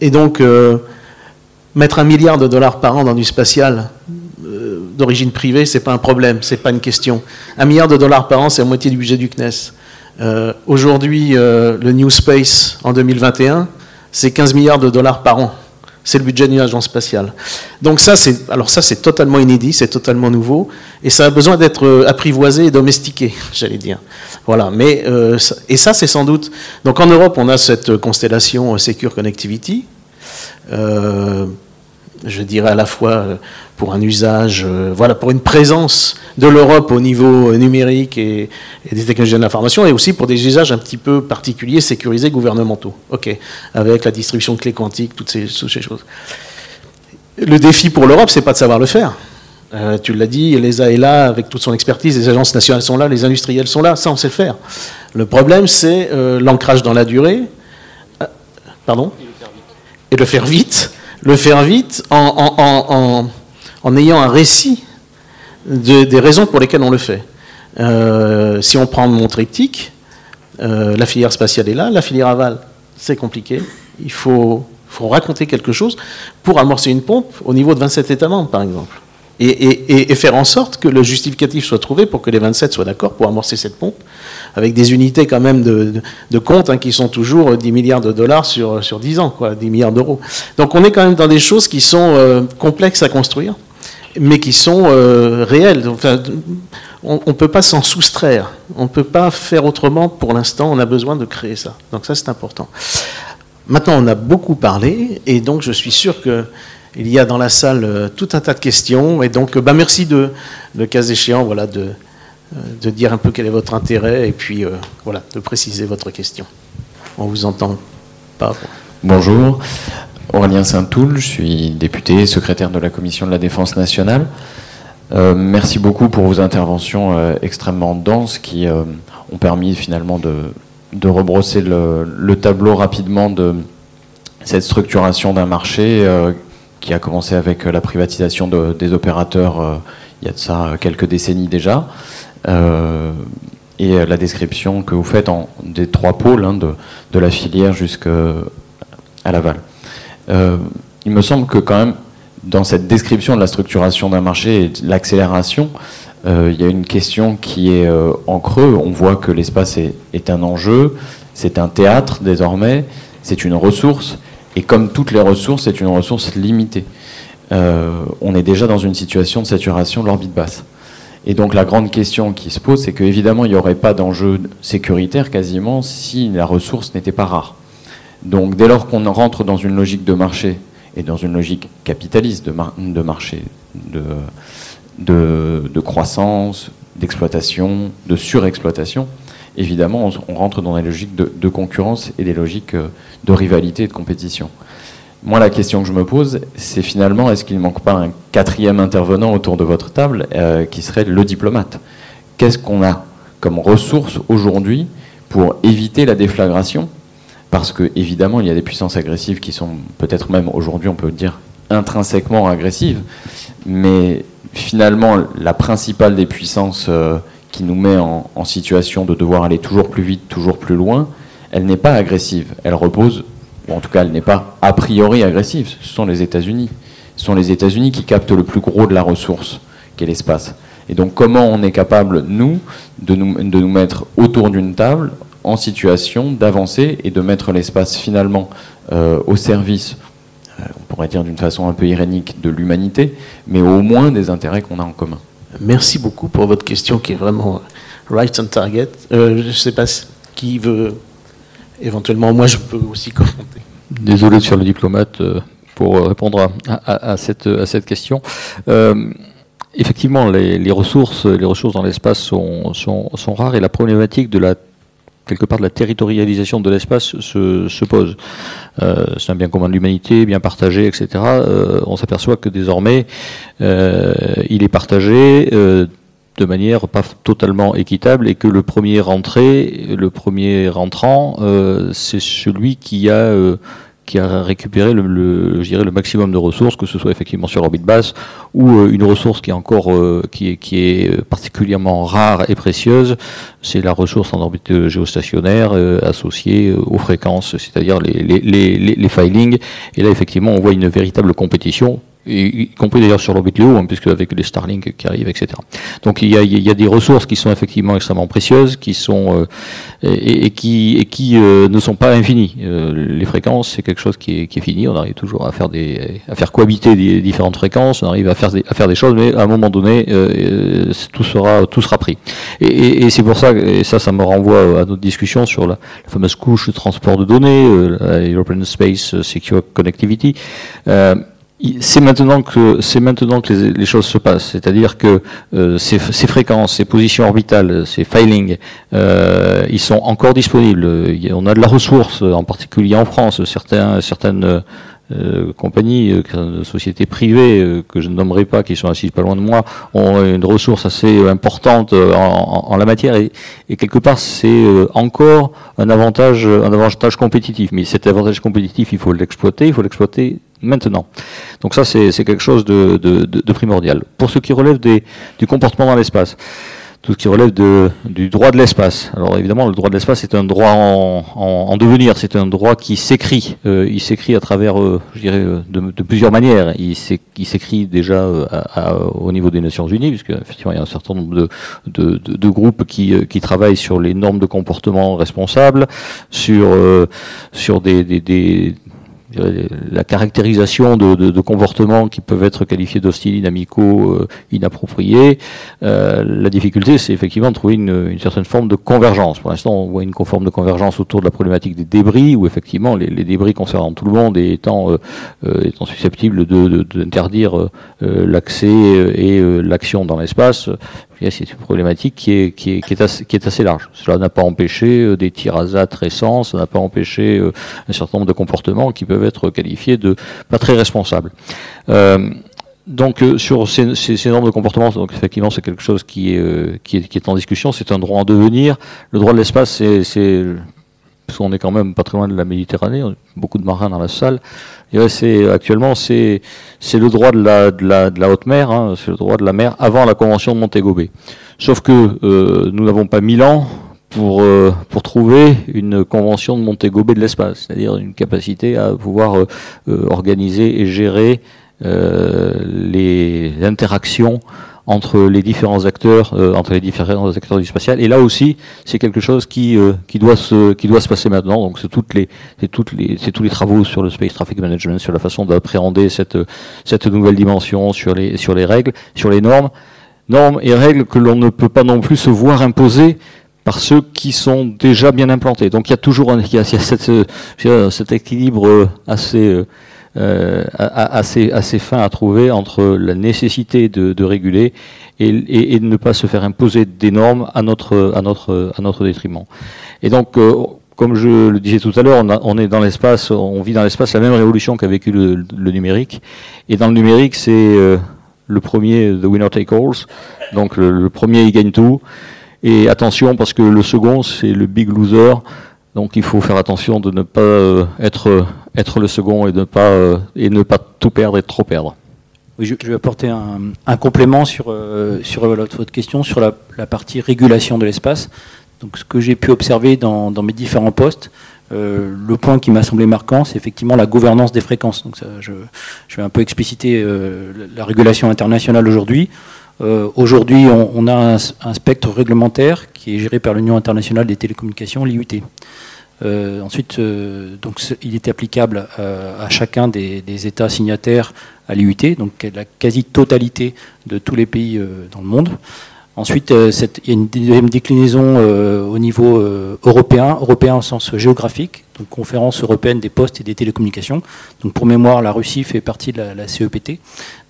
et donc, mettre un milliard de dollars par an dans du spatial d'origine privée, c'est pas un problème, c'est pas une question. Un milliard de dollars par an, c'est la moitié du budget du CNES. Aujourd'hui, le New Space en 2021, c'est 15 milliards de dollars par an. C'est le budget d'une agence spatiale. Donc ça, c'est alors ça, c'est totalement inédit, c'est totalement nouveau, et ça a besoin d'être euh, apprivoisé et domestiqué, j'allais dire. Voilà. Mais euh, et ça, c'est sans doute. Donc en Europe, on a cette constellation euh, Secure Connectivity. Je dirais à la fois pour un usage, euh, voilà, pour une présence de l'Europe au niveau euh, numérique et, des technologies de l'information, et aussi pour des usages un petit peu particuliers, sécurisés, gouvernementaux. Ok, avec la distribution de clés quantiques, toutes ces, choses. Le défi pour l'Europe, c'est pas de savoir le faire. Euh, tu l'as dit, l'ESA est là avec toute son expertise, les agences nationales sont là, les industriels sont là, ça on sait le faire. Le problème, c'est l'ancrage dans la durée. pardon? Et le faire vite. Le faire vite en ayant un récit des raisons pour lesquelles on le fait. Euh, si on prend mon triptyque, euh, la filière spatiale est là, la filière aval, c'est compliqué. Il faut, faut, raconter quelque chose pour amorcer une pompe au niveau de 27 États membres, par exemple. Et, faire en sorte que le justificatif soit trouvé pour que les 27 soient d'accord pour amorcer cette pompe, avec des unités quand même de, compte hein, qui sont toujours 10 milliards de dollars sur, sur 10 ans, quoi, 10 milliards d'euros. Donc on est quand même dans des choses qui sont euh, complexes à construire mais qui sont euh, réels. on ne peut pas s'en soustraire. On ne peut pas faire autrement pour l'instant. On a besoin de créer ça. Donc ça, c'est important. Maintenant, on a beaucoup parlé, et donc je suis sûr qu'il y a dans la salle euh, tout un tas de questions. Et donc, bah, merci de, de cas échéant, voilà, de, euh, de dire un peu quel est votre intérêt, et puis voilà, de préciser votre question. On vous entend. Bonjour. Aurélien Saint-Toul, je suis député, secrétaire de la Commission de la Défense nationale. Euh, merci beaucoup pour vos interventions euh, extrêmement denses qui euh, ont permis finalement de, rebrosser le, tableau rapidement de cette structuration d'un marché qui a commencé avec la privatisation des opérateurs il y a de ça quelques décennies déjà. et la description que vous faites des trois pôles, hein, de, la filière jusqu'à l'aval. Euh, il me semble que quand même, dans cette description de la structuration d'un marché et de l'accélération, euh, il y a une question qui est euh, en creux. On voit que l'espace est, un enjeu, c'est un théâtre désormais, c'est une ressource, et comme toutes les ressources, c'est une ressource limitée. on est déjà dans une situation de saturation de l'orbite basse. Et donc la grande question qui se pose, c'est qu'évidemment, il n'y aurait pas d'enjeu sécuritaire quasiment si la ressource n'était pas rare. Donc dès lors qu'on rentre dans une logique de marché et dans une logique capitaliste de, marché, de, croissance, d'exploitation, de surexploitation, évidemment on, rentre dans des logiques de, concurrence et des logiques euh, de rivalité et de compétition. Moi, la question que je me pose, c'est finalement, est-ce qu'il ne manque pas un quatrième intervenant autour de votre table euh, qui serait le diplomate? Qu'est-ce qu'on a comme ressources aujourd'hui pour éviter la déflagration? Parce que évidemment il y a des puissances agressives qui sont peut-être même aujourd'hui on peut dire intrinsèquement agressive, mais finalement, la principale des puissances euh, qui nous met en, situation de devoir aller toujours plus vite, toujours plus loin, elle n'est pas agressive. Elle repose, ou en tout cas, elle n'est pas a priori agressive. Ce sont les États-Unis. Ce sont les États-Unis qui captent le plus gros de la ressource, qu'est l'espace. Et donc, comment on est capable, nous, de nous, de nous mettre autour d'une table en situation d'avancer et de mettre l'espace finalement euh, au service euh, on pourrait dire d'une façon un peu irénique, de l'humanité, mais au moins des intérêts qu'on a en commun? Merci beaucoup pour votre question qui est vraiment right on target. Euh, je ne sais pas qui veut éventuellement, moi je peux aussi commenter. Désolé de faire le diplomate euh, pour répondre à, cette, à cette, question. effectivement, les, ressources, les ressources dans l'espace sont, sont, sont, rares et la problématique de la quelque part de la territorialisation de l'espace se, se, pose. Euh, c'est un bien commun de l'humanité, bien partagé, etc. Euh, on s'aperçoit que désormais, euh, il est partagé euh, de manière pas totalement équitable et que le premier rentré, le premier rentrant, euh, c'est celui qui a qui a récupéré le, je dirais, le maximum de ressources, que ce soit effectivement sur orbite basse ou euh, une ressource qui est encore euh, qui, est, qui est particulièrement rare et précieuse, c'est la ressource en orbite géostationnaire euh, associée aux fréquences, c'est-à-dire les, les, les, les filings. Et là, effectivement, on voit une véritable compétition y compris d'ailleurs sur l'orbite Léo, hein, puisque avec les Starlink qui arrivent, etc. Donc il y, a, il y, a, des ressources qui sont effectivement extrêmement précieuses, qui sont euh, et, et, qui, et qui euh, ne sont pas infinies. Euh, les fréquences, c'est quelque chose qui est, qui est, fini. On arrive toujours à faire des, à faire cohabiter des différentes fréquences. On arrive à faire des, à faire des choses, mais à un moment donné, tout sera, tout sera pris. Et, et c'est pour ça, et ça, ça me renvoie à notre discussion sur la, fameuse couche de transport de données, la European Space Secure Connectivity c'est maintenant que c'est maintenant que les, choses se passent, c'est-à-dire que euh, ces, ces, fréquences, ces positions orbitales, ces filings, euh, ils sont encore disponibles. On a de la ressource, en particulier en France. Certains, certaines euh, compagnies, euh, sociétés privées euh, que je ne nommerai pas, qui sont assises pas loin de moi, ont une ressource assez importante en, en, la matière et, et quelque part c'est encore un avantage, un avantage compétitif. Mais cet avantage compétitif, il faut l'exploiter, il faut l'exploiter maintenant. Donc ça, c'est quelque chose de, de, de, primordial. Pour ce qui relève des, du comportement dans l'espace, tout ce qui relève de, du droit de l'espace. Alors évidemment, le droit de l'espace est un droit en, en, devenir, c'est un droit qui s'écrit. Euh, il s'écrit à travers, euh, je dirais, euh, de, de, plusieurs manières. Il s'écrit déjà euh, au niveau des Nations Unies, puisque effectivement il y a un certain nombre de, de, de groupes qui, qui, travaillent sur les normes de comportement responsables, sur, sur des, des, des la caractérisation de, de, de, comportements qui peuvent être qualifiés d'hostiles, inamicaux, euh, inappropriés. Euh, la difficulté, c'est effectivement de trouver une, une, certaine forme de convergence. Pour l'instant, on voit une forme de convergence autour de la problématique des débris, où effectivement les, les débris concernant tout le monde et étant, euh, euh étant susceptibles d'interdire de, euh, l'accès et l'action dans l'espace, c'est une problématique qui est, qui est, qui est, assez, qui est assez large. Cela n'a pas empêché euh, des tirs à ZAT récents, ça n'a pas empêché euh, un certain nombre de comportements qui peuvent être qualifiés de pas très responsables. Euh, donc euh, sur ces, ces, ces, normes de comportement, donc effectivement c'est quelque chose qui est, qui est, qui est en discussion, c'est un droit en devenir. Le droit de l'espace, c'est parce qu'on est quand même pas très loin de la Méditerranée, beaucoup de marins dans la salle. C'est actuellement c'est le droit de la haute mer, hein, c'est le droit de la mer avant la convention de Montego. Sauf que euh, nous n'avons pas mille ans pour euh, trouver une convention de Montego de l'espace, c'est-à-dire une capacité à pouvoir euh, organiser et gérer les interactions entre les différents acteurs, euh, entre les différents acteurs du spatial. Et là aussi, c'est quelque chose qui euh, qui doit se qui doit se passer maintenant. Donc c'est toutes les c'est toutes les c'est tous les travaux sur le space traffic management, sur la façon d'appréhender cette cette nouvelle dimension, sur les sur les règles, sur les normes, normes et règles que l'on ne peut pas non plus se voir imposer par ceux qui sont déjà bien implantés. Donc il y a toujours un, il y a, il y a cette, cet équilibre assez euh, assez, fin à trouver entre la nécessité de, réguler et, de ne pas se faire imposer des normes à notre, à notre, à notre détriment. Et donc, euh, comme je le disais tout à l'heure, on, est dans l'espace, on vit dans l'espace la même révolution qu'a vécu le, numérique. Et dans le numérique, c'est euh, le premier, the winner take all, donc le, le premier il gagne tout. Et attention parce que le second, c'est le big loser Donc il faut faire attention de ne pas être, être le second et, ne pas, et ne pas tout perdre et trop perdre. Oui, je, vais apporter un, complément sur, sur votre question, sur la, partie régulation de l'espace. Donc ce que j'ai pu observer dans, mes différents postes, euh, le point qui m'a semblé marquant, c'est effectivement la gouvernance des fréquences. Donc je, vais un peu expliciter euh, la régulation internationale aujourd'hui. Euh, aujourd'hui, on, a un, spectre réglementaire qui est géré par l'Union internationale des télécommunications, l'IUT. ensuite, donc, il est applicable à chacun des, des, États signataires à l'IUT, donc la quasi-totalité de tous les pays dans le monde. Ensuite, euh, il y a une deuxième déclinaison euh, au niveau euh, européen, européen au sens géographique, donc conférence européenne des postes et des télécommunications. Donc pour mémoire, la Russie fait partie de la, CEPT.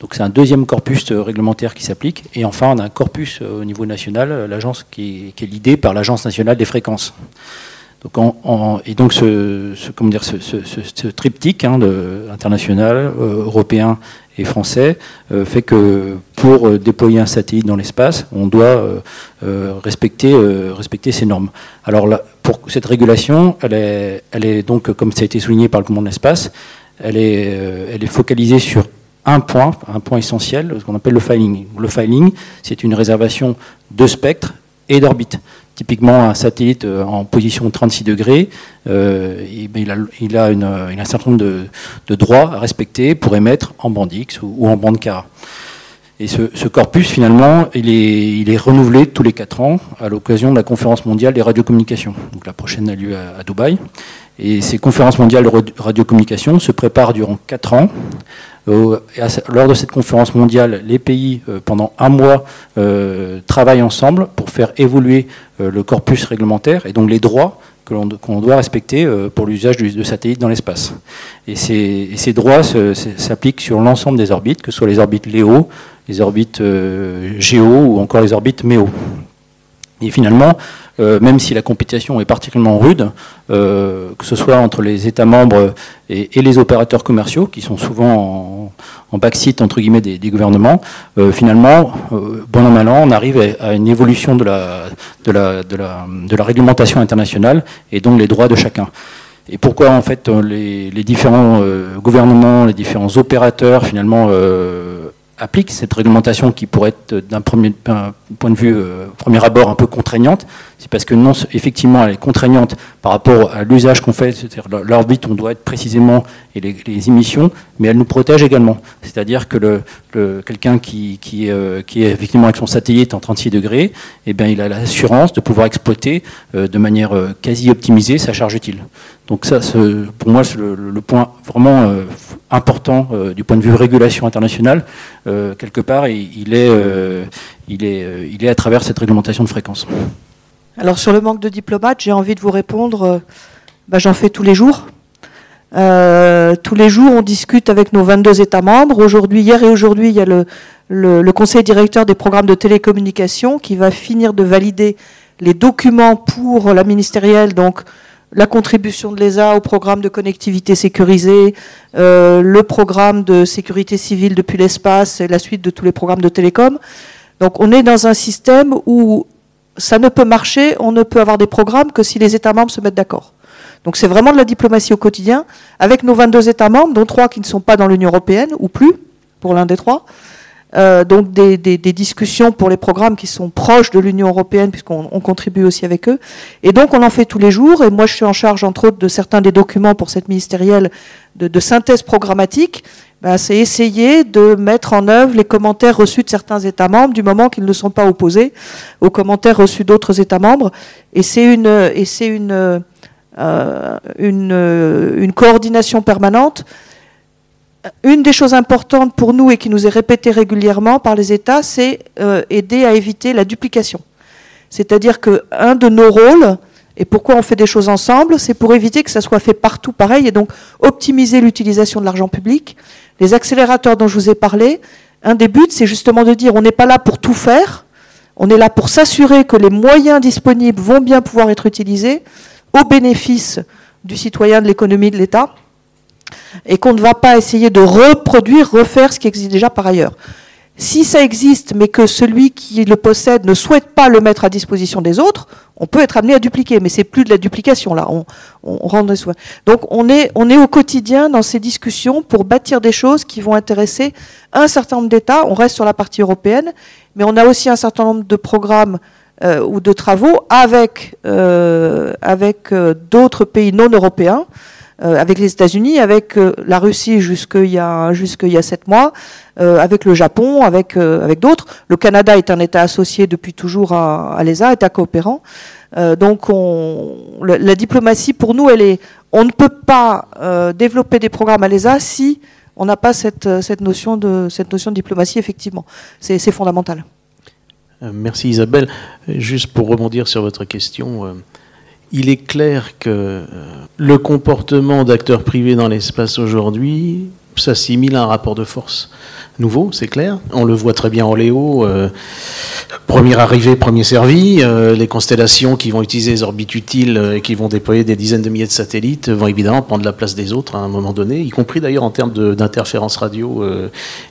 Donc c'est un deuxième corpus réglementaire qui s'applique. Et enfin, on a un corpus au niveau national, l'agence qui, est l'idée par l'Agence nationale des fréquences. Donc et donc ce, comment dire, ce, triptyque hein, international, européen et français euh, fait que pour euh, déployer un satellite dans l'espace, on doit euh, respecter, ces normes. Alors pour cette régulation, elle est, donc, comme ça a été souligné par le commandement de l'espace, elle est, elle est focalisée sur un point, un point essentiel, ce qu'on appelle le filing. Le filing, c'est une réservation de spectre et d'orbite. Typiquement, un satellite euh, en position 36 degrés, euh, il, a, il, a une, un certain nombre de, droits à respecter pour émettre en bande X ou, en bande K. Et ce, corpus, finalement, il est, renouvelé tous les 4 ans à l'occasion de la conférence mondiale des radiocommunications. Donc la prochaine a lieu à, à Dubaï. Et ces conférences mondiales de radiocommunications se préparent durant 4 ans lors de cette conférence mondiale, les pays, euh, pendant un mois, euh, travaillent ensemble pour faire évoluer le corpus réglementaire et donc les droits que l'on doit respecter pour l'usage de satellites dans l'espace. Et ces, ces droits s'appliquent sur l'ensemble des orbites, que ce soit les orbites LEO, les orbites GEO ou encore les orbites MEO. Et finalement, euh, même si la compétition est particulièrement rude, euh, que ce soit entre les États membres et, les opérateurs commerciaux, qui sont souvent en, backseat entre guillemets des, gouvernements, euh, finalement, bon an mal an, on arrive à, une évolution de la, réglementation internationale et donc les droits de chacun. Et pourquoi en fait les, différents gouvernements, les différents opérateurs finalement applique cette réglementation qui pourrait être d'un premier point de vue, euh, premier abord, un peu contraignante, c'est parce que non, effectivement, elle est contraignante par rapport à l'usage qu'on fait, c'est-à-dire l'orbite, on doit être précisément, et les, émissions, mais elle nous protège également. C'est-à-dire que quelqu'un euh, qui, est effectivement avec son satellite en 36 degrés, eh bien, il a l'assurance de pouvoir exploiter euh, de manière quasi optimisée sa charge utile. Donc ça, pour moi, c'est le, point vraiment important du point de vue régulation internationale. quelque part, il est, il, est, il est à travers cette réglementation de fréquence. Alors sur le manque de diplomates, j'ai envie de vous répondre, euh, bah, j'en fais tous les jours. Euh, tous les jours, on discute avec nos 22 États membres. Aujourd'hui, hier et aujourd'hui, il y a le, conseil directeur des programmes de télécommunication qui va finir de valider les documents pour la ministérielle, donc la contribution de l'ESA au programme de connectivité sécurisée, euh, le programme de sécurité civile depuis l'espace et la suite de tous les programmes de télécom. Donc on est dans un système où ça ne peut marcher, on ne peut avoir des programmes que si les États membres se mettent d'accord. Donc c'est vraiment de la diplomatie au quotidien, avec nos 22 États membres, dont trois qui ne sont pas dans l'Union européenne, ou plus, pour l'un des trois. Euh, donc des, discussions pour les programmes qui sont proches de l'Union européenne, puisqu'on contribue aussi avec eux. Et donc on en fait tous les jours, et moi je suis en charge entre autres de certains des documents pour cette ministérielle de synthèse programmatique. Bah, c'est essayer de mettre en œuvre les commentaires reçus de certains États membres du moment qu'ils ne sont pas opposés aux commentaires reçus d'autres États membres. Et c'est une, et c'est une, euh, une, coordination permanente. Une des choses importantes pour nous et qui nous est répétée régulièrement par les États, c'est euh, aider à éviter la duplication. C'est-à-dire qu'un de nos rôles, et pourquoi on fait des choses ensemble C'est pour éviter que ça soit fait partout pareil et donc optimiser l'utilisation de l'argent public les accélérateurs dont je vous ai parlé, un des buts, c'est justement de dire on n'est pas là pour tout faire, on est là pour s'assurer que les moyens disponibles vont bien pouvoir être utilisés au bénéfice du citoyen, de l'économie, de l'État, et qu'on ne va pas essayer de reproduire, refaire ce qui existe déjà par ailleurs. Si ça existe, mais que celui qui le possède ne souhaite pas le mettre à disposition des autres, on peut être amené à dupliquer, mais c'est plus de la duplication là. On. Donc on est, au quotidien dans ces discussions pour bâtir des choses qui vont intéresser un certain nombre d'États. On reste sur la partie européenne, mais on a aussi un certain nombre de programmes euh, ou de travaux avec euh, euh, d'autres pays non européens. Euh, avec les États-Unis, avec euh, la Russie jusqu'il y a jusqu'il y a sept mois, euh, avec le Japon, avec d'autres. Le Canada est un État associé depuis toujours à, à l'ESA, État coopérant. donc on, la, diplomatie pour nous, on ne peut pas développer des programmes à l'ESA si on n'a pas cette notion de cette notion de diplomatie effectivement. C'est fondamental. Merci Isabelle. Juste pour rebondir sur votre question il est clair que euh, le comportement d'acteurs privés dans l'espace aujourd'hui s'assimile à un rapport de force nouveau, c'est clair. On le voit très bien en Léo. Euh, premier arrivé, premier servi. Euh, les constellations qui vont utiliser les orbites utiles et qui vont déployer des dizaines de milliers de satellites vont évidemment prendre la place des autres à un moment donné, y compris d'ailleurs en termes d'interférence radio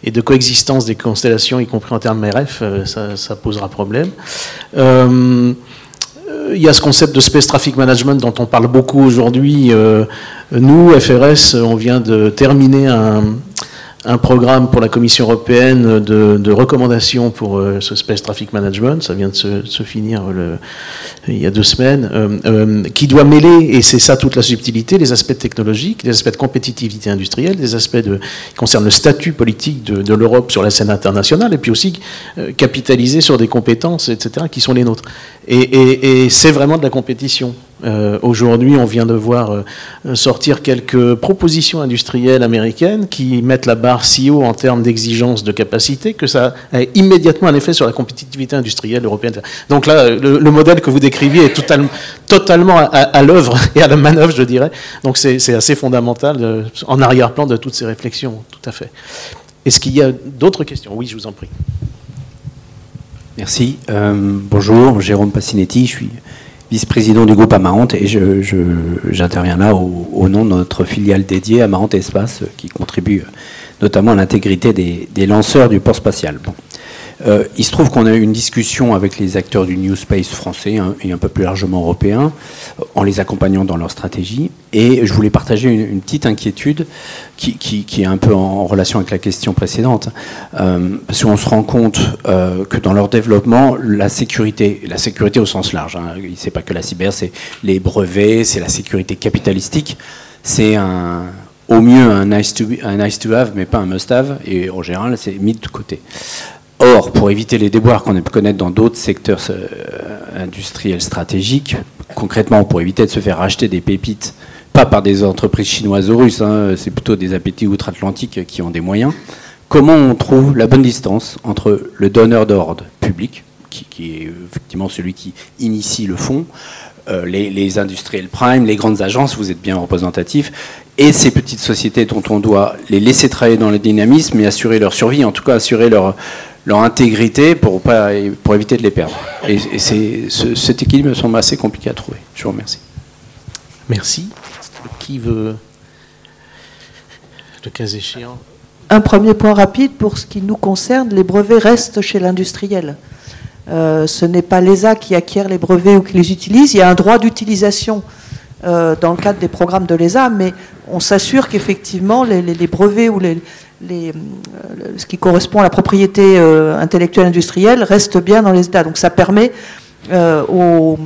et de coexistence des constellations, y compris en termes RF, ça, ça posera problème il y a ce concept de space traffic management dont on parle beaucoup aujourd'hui. Euh, nous, FRS, on vient de terminer un, un programme pour la Commission européenne de, recommandations pour euh, ce Space Traffic Management, ça vient de se, finir le, il y a deux semaines, euh, euh, qui doit mêler, et c'est ça toute la subtilité, les aspects technologiques, les aspects de compétitivité industrielle, des aspects de, qui concernent le statut politique de, l'Europe sur la scène internationale, et puis aussi euh, capitaliser sur des compétences, etc., qui sont les nôtres. Et c'est vraiment de la compétition. Euh, Aujourd'hui, on vient de voir euh, sortir quelques propositions industrielles américaines qui mettent la barre si haut en termes d'exigence de capacité que ça a immédiatement un effet sur la compétitivité industrielle européenne. Donc là, le, le modèle que vous décriviez est totalement, à, l'œuvre et à la manœuvre, je dirais. Donc c'est assez fondamental de, en arrière-plan de toutes ces réflexions, tout à fait. Est-ce qu'il y a d'autres questions? Oui, je vous en prie. Merci. Euh, bonjour, Jérôme Passinetti, je suis vice-président du groupe Amarante et j'interviens là au, nom de notre filiale dédiée Amarante Espace qui contribue notamment à l'intégrité des, lanceurs du port spatial. Euh, il se trouve qu'on a eu une discussion avec les acteurs du New Space français hein, et un peu plus largement européen, en les accompagnant dans leur stratégie. Et je voulais partager une, petite inquiétude qui, est un peu en relation avec la question précédente. Euh, parce qu'on se rend compte euh, que dans leur développement, la sécurité, la sécurité au sens large, hein, c'est pas que la cyber, c'est les brevets, c'est la sécurité capitalistique, c'est au mieux un nice, to, un nice to have, mais pas un must have, et en général, c'est mis de côté. Or, pour éviter les déboires qu'on a pu connaître dans d'autres secteurs euh, industriels stratégiques, concrètement pour éviter de se faire racheter des pépites, pas par des entreprises chinoises ou russes, hein, c'est plutôt des appétits outre-Atlantique qui ont des moyens, comment on trouve la bonne distance entre le donneur d'ordre public, qui, est effectivement celui qui initie le fonds, euh, les, les, industriels prime, les grandes agences, vous êtes bien représentatifs, et ces petites sociétés dont on doit les laisser travailler dans le dynamisme et assurer leur survie, en tout cas assurer leur, leur intégrité pour, pas, pour éviter de les perdre. Et, et c'est, ce, cet équilibre me semble assez compliqué à trouver. Je vous remercie. Merci. Qui veut, le cas échéant? Un premier point rapide pour ce qui nous concerne, les brevets restent chez l'industriel. Euh, ce n'est pas l'ESA qui acquiert les brevets ou qui les utilise. Il y a un droit d'utilisation euh, dans le cadre des programmes de l'ESA, mais on s'assure qu'effectivement les, les, les, brevets ou les, euh, ce qui correspond à la propriété euh, intellectuelle industrielle reste bien dans les États. Donc ça permet euh, aux,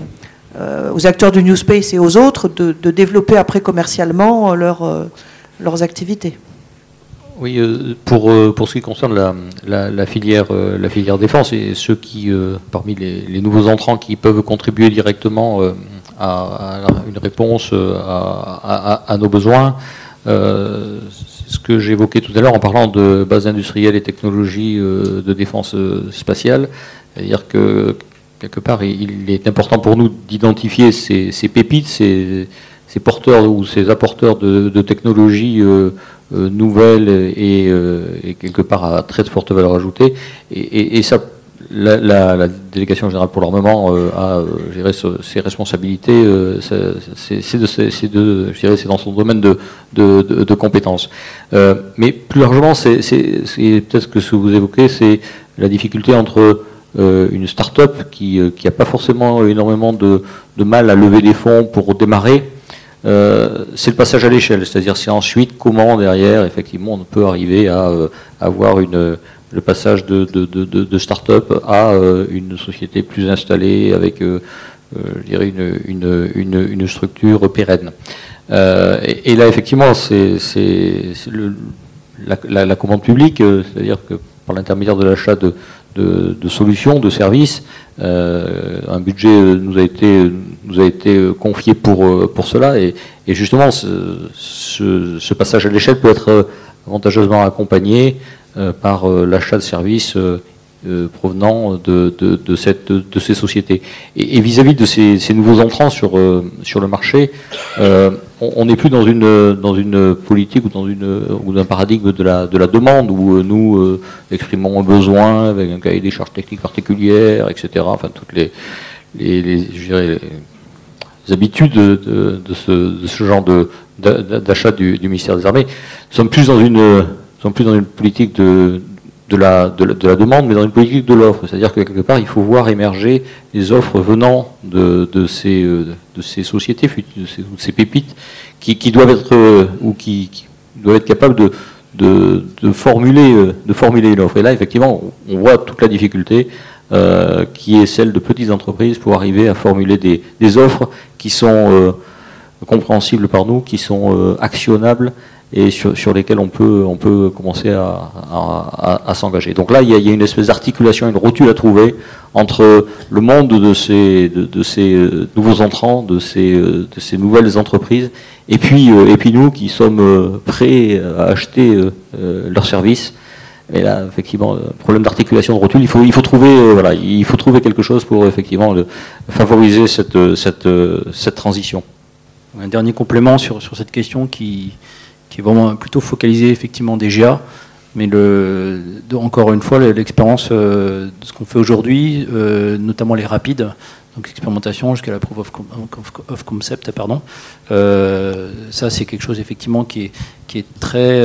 acteurs du New Space et aux autres de, développer après commercialement leur, leurs activités. Oui, pour, pour ce qui concerne la, filière, la filière défense et ceux qui, parmi les, nouveaux entrants qui peuvent contribuer directement à, une réponse à nos besoins, euh, ce que j'évoquais tout à l'heure en parlant de bases industrielles et technologies euh, de défense euh, spatiale, c'est-à-dire que quelque part il est important pour nous d'identifier ces, pépites, ces, porteurs ou ces apporteurs de, technologies euh, nouvelles et, quelque part à très forte valeur ajoutée, et ça la, délégation générale pour l'armement a géré ses responsabilités. c'est dans son domaine de, de, compétences. mais plus largement, c'est peut-être ce que vous évoquez, c'est la difficulté entre une start-up qui n'a pas forcément énormément de, mal à lever des fonds pour démarrer euh, c'est le passage à l'échelle, c'est-à-dire c'est ensuite comment derrière, effectivement, on peut arriver à euh, avoir une, le passage de, de, start-up à euh, une société plus installée avec, je dirais, une, une, structure pérenne. Et, là, effectivement, c'est la, la, commande publique, c'est-à-dire que par l'intermédiaire de l'achat de, de, solutions, de services. Euh, un budget nous a été, nous a été confié pour, pour cela et, justement ce, passage à l'échelle peut être avantageusement accompagné euh, par euh, l'achat de services provenant de, de, cette, de, ces sociétés. Et vis-à-vis de ces, nouveaux entrants sur, sur le marché, on n'est plus dans une, dans une politique ou dans une, ou d'un paradigme de la, de la demande où euh, nous euh, exprimons un besoin avec un cahier des charges techniques particulières, etc. Enfin, toutes les, les, les, habitudes de, de, ce, de, ce, genre d'achat du, du, ministère des Armées. Nous sommes plus dans une, sommes plus dans une politique de, la, de la, demande, mais dans une politique de l'offre. C'est-à-dire que quelque part, il faut voir émerger les offres venant de, euh, ces sociétés, de ces, pépites, qui, doivent être, euh, ou qui, doivent être capables euh, de formuler une offre. Et là, effectivement, on voit toute la difficulté qui est celle de petites entreprises pour arriver à formuler des offres qui sont compréhensibles par nous, qui sont actionnables et sur, sur, lesquels on peut, on peut commencer à, à, à, s'engager. Donc là, il y, a, il y, a, une espèce d'articulation, une rotule à trouver entre le monde de ces, de, ces euh, nouveaux entrants, de ces, euh, de ces nouvelles entreprises, et puis, euh, et puis nous qui sommes prêts à acheter leurs services. Et là, effectivement, problème d'articulation de rotule, il faut, il faut trouver, voilà, il faut trouver quelque chose pour effectivement favoriser cette, cette, cette transition. Un dernier complément sur, sur cette question qui, qui est vraiment plutôt focalisé effectivement des GA. Mais le, encore une fois, l'expérience euh, de ce qu'on fait aujourd'hui, euh, notamment les rapides, donc expérimentation jusqu'à la proof of, concept, pardon, euh, ça c'est quelque chose effectivement qui est, est très,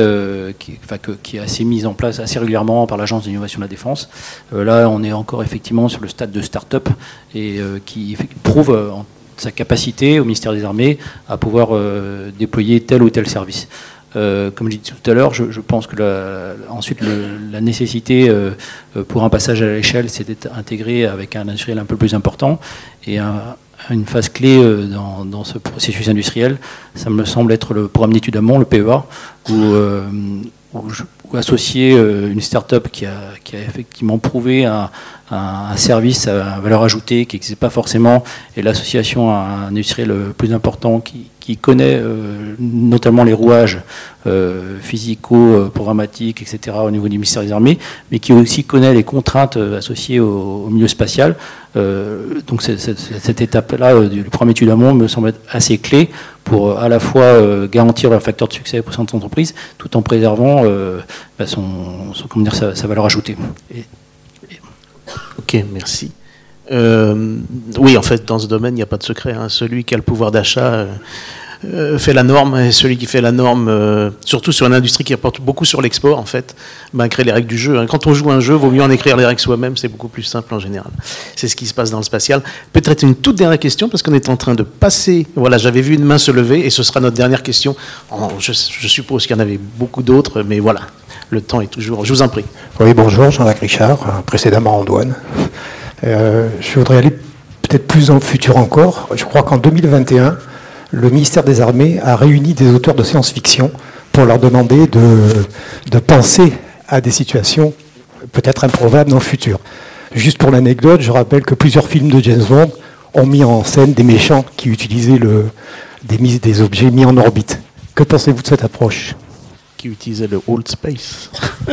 qui, enfin, qui, est assez mis en place assez régulièrement par l'agence d'innovation de la défense. là, on est encore effectivement sur le stade de start-up et qui prouve sa capacité au ministère des Armées à pouvoir déployer tel ou tel service. Euh, comme j'ai dit tout à l'heure, je, pense que la, ensuite la nécessité euh, pour un passage à l'échelle, c'est d'être intégré avec un industriel un peu plus important. Et une phase clé euh, dans, ce processus industriel, ça me semble être le programme d'études amont, le PEA, où, associer une start-up qui a, qui a effectivement prouvé un, un, service à valeur ajoutée qui n'existe pas forcément, et l'association à un industriel plus important qui, qui connaît euh, notamment les rouages euh, physico-programmatiques, etc. au niveau du ministère des Armées, mais qui aussi connaît les contraintes euh, associées au, milieu spatial. Euh, donc cette étape-là du programme études amont me semble être assez clé pour à la fois garantir le facteur de succès pour cette entreprise, tout en préservant bah, son, comment dire, sa, valeur ajoutée. Ok, merci. Euh, oui, en fait, dans ce domaine, il n'y a pas de secret. Hein. Celui qui a le pouvoir d'achat euh, euh, fait la norme, et celui qui fait la norme, surtout sur une industrie qui apporte beaucoup sur l'export, en fait, ben, crée les règles du jeu. Hein. Quand on joue un jeu, vaut mieux en écrire les règles soi-même, c'est beaucoup plus simple en général. C'est ce qui se passe dans le spatial. Peut-être une toute dernière question, parce qu'on est en train de passer. Voilà, j'avais vu une main se lever, et ce sera notre dernière question. je, suppose qu'il y en avait beaucoup d'autres, mais voilà, le temps est toujours. Je vous en prie. Oui, bonjour, Jean-Jacques Richard, précédemment en douane. Euh, je voudrais aller peut-être plus en futur encore. Je crois qu'en 2021, le ministère des Armées a réuni des auteurs de science-fiction pour leur demander de, penser à des situations peut-être improbables dans le futur. Juste pour l'anecdote, je rappelle que plusieurs films de James Bond ont mis en scène des méchants qui utilisaient le, des, des objets mis en orbite. Que pensez-vous de cette approche? Qui utilisait le old space.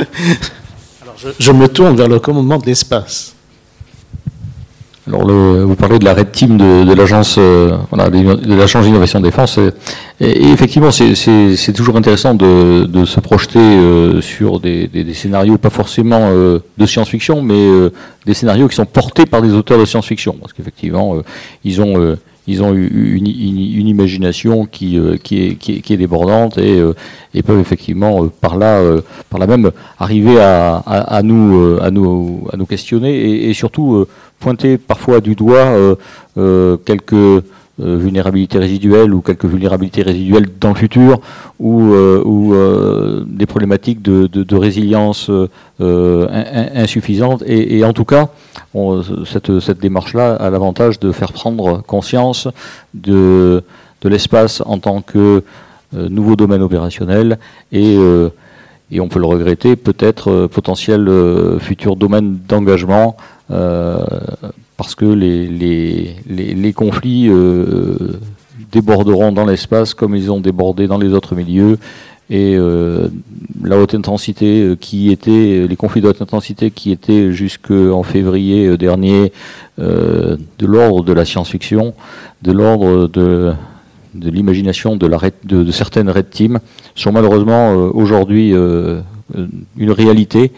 Alors je, je me tourne vers le commandement de l'espace. Alors, le, vous parlez de la Red Team de, de l'agence, euh, voilà, de l'agence d'innovation défense. Et, et effectivement, c'est toujours intéressant de, de se projeter euh, sur des, des, des, scénarios, pas forcément euh, de science-fiction, mais euh, des scénarios qui sont portés par des auteurs de science-fiction, parce qu'effectivement, euh, ils ont ils ont une, une, imagination qui, euh, est, débordante et, euh, peuvent effectivement euh, par là, par même arriver à, nous, à, nous, questionner et surtout pointer parfois du doigt quelques vulnérabilités résiduelles ou quelques vulnérabilités résiduelles dans le futur ou, ou des problématiques de, résilience insuffisante et, en tout cas cette, démarche-là a l'avantage de faire prendre conscience de, l'espace en tant que euh, nouveau domaine opérationnel et, euh, et, on peut le regretter, peut-être euh, potentiel futur domaine d'engagement parce que les, les, les, conflits déborderont dans l'espace comme ils ont débordé dans les autres milieux et euh, la haute intensité euh, qui était, les conflits de haute intensité qui étaient jusqu'en février euh, dernier euh, de l'ordre de la science-fiction, de l'ordre de, de l'imagination de, de, certaines red teams, sont malheureusement euh, aujourd'hui euh, une réalité.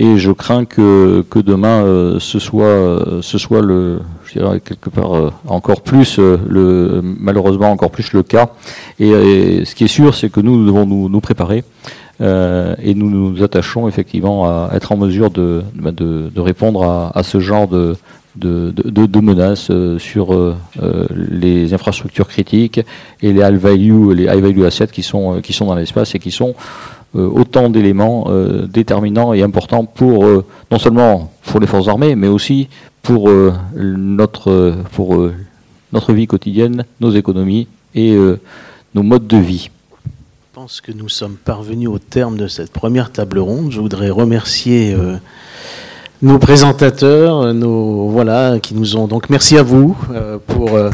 Et je crains que, que demain ce soit, ce soit le, je dirais quelque part euh, encore plus, euh, le, malheureusement encore plus le cas. Et, et ce qui est sûr, c'est que nous, nous devons nous, nous préparer. Euh, et nous nous attachons effectivement à être en mesure de, de, de répondre à, à, ce genre de, de, de, menaces euh, sur euh, les infrastructures critiques et les high value, les high value assets qui sont, qui sont dans l'espace et qui sont autant d'éléments déterminants et importants pour non seulement pour les forces armées, mais aussi pour euh, notre, pour euh, notre vie quotidienne, nos économies et euh, nos modes de vie. Je pense que nous sommes parvenus au terme de cette première table ronde. Je voudrais remercier euh, nos présentateurs, nos voilà, qui nous ont donc merci à vous euh, pour. Euh,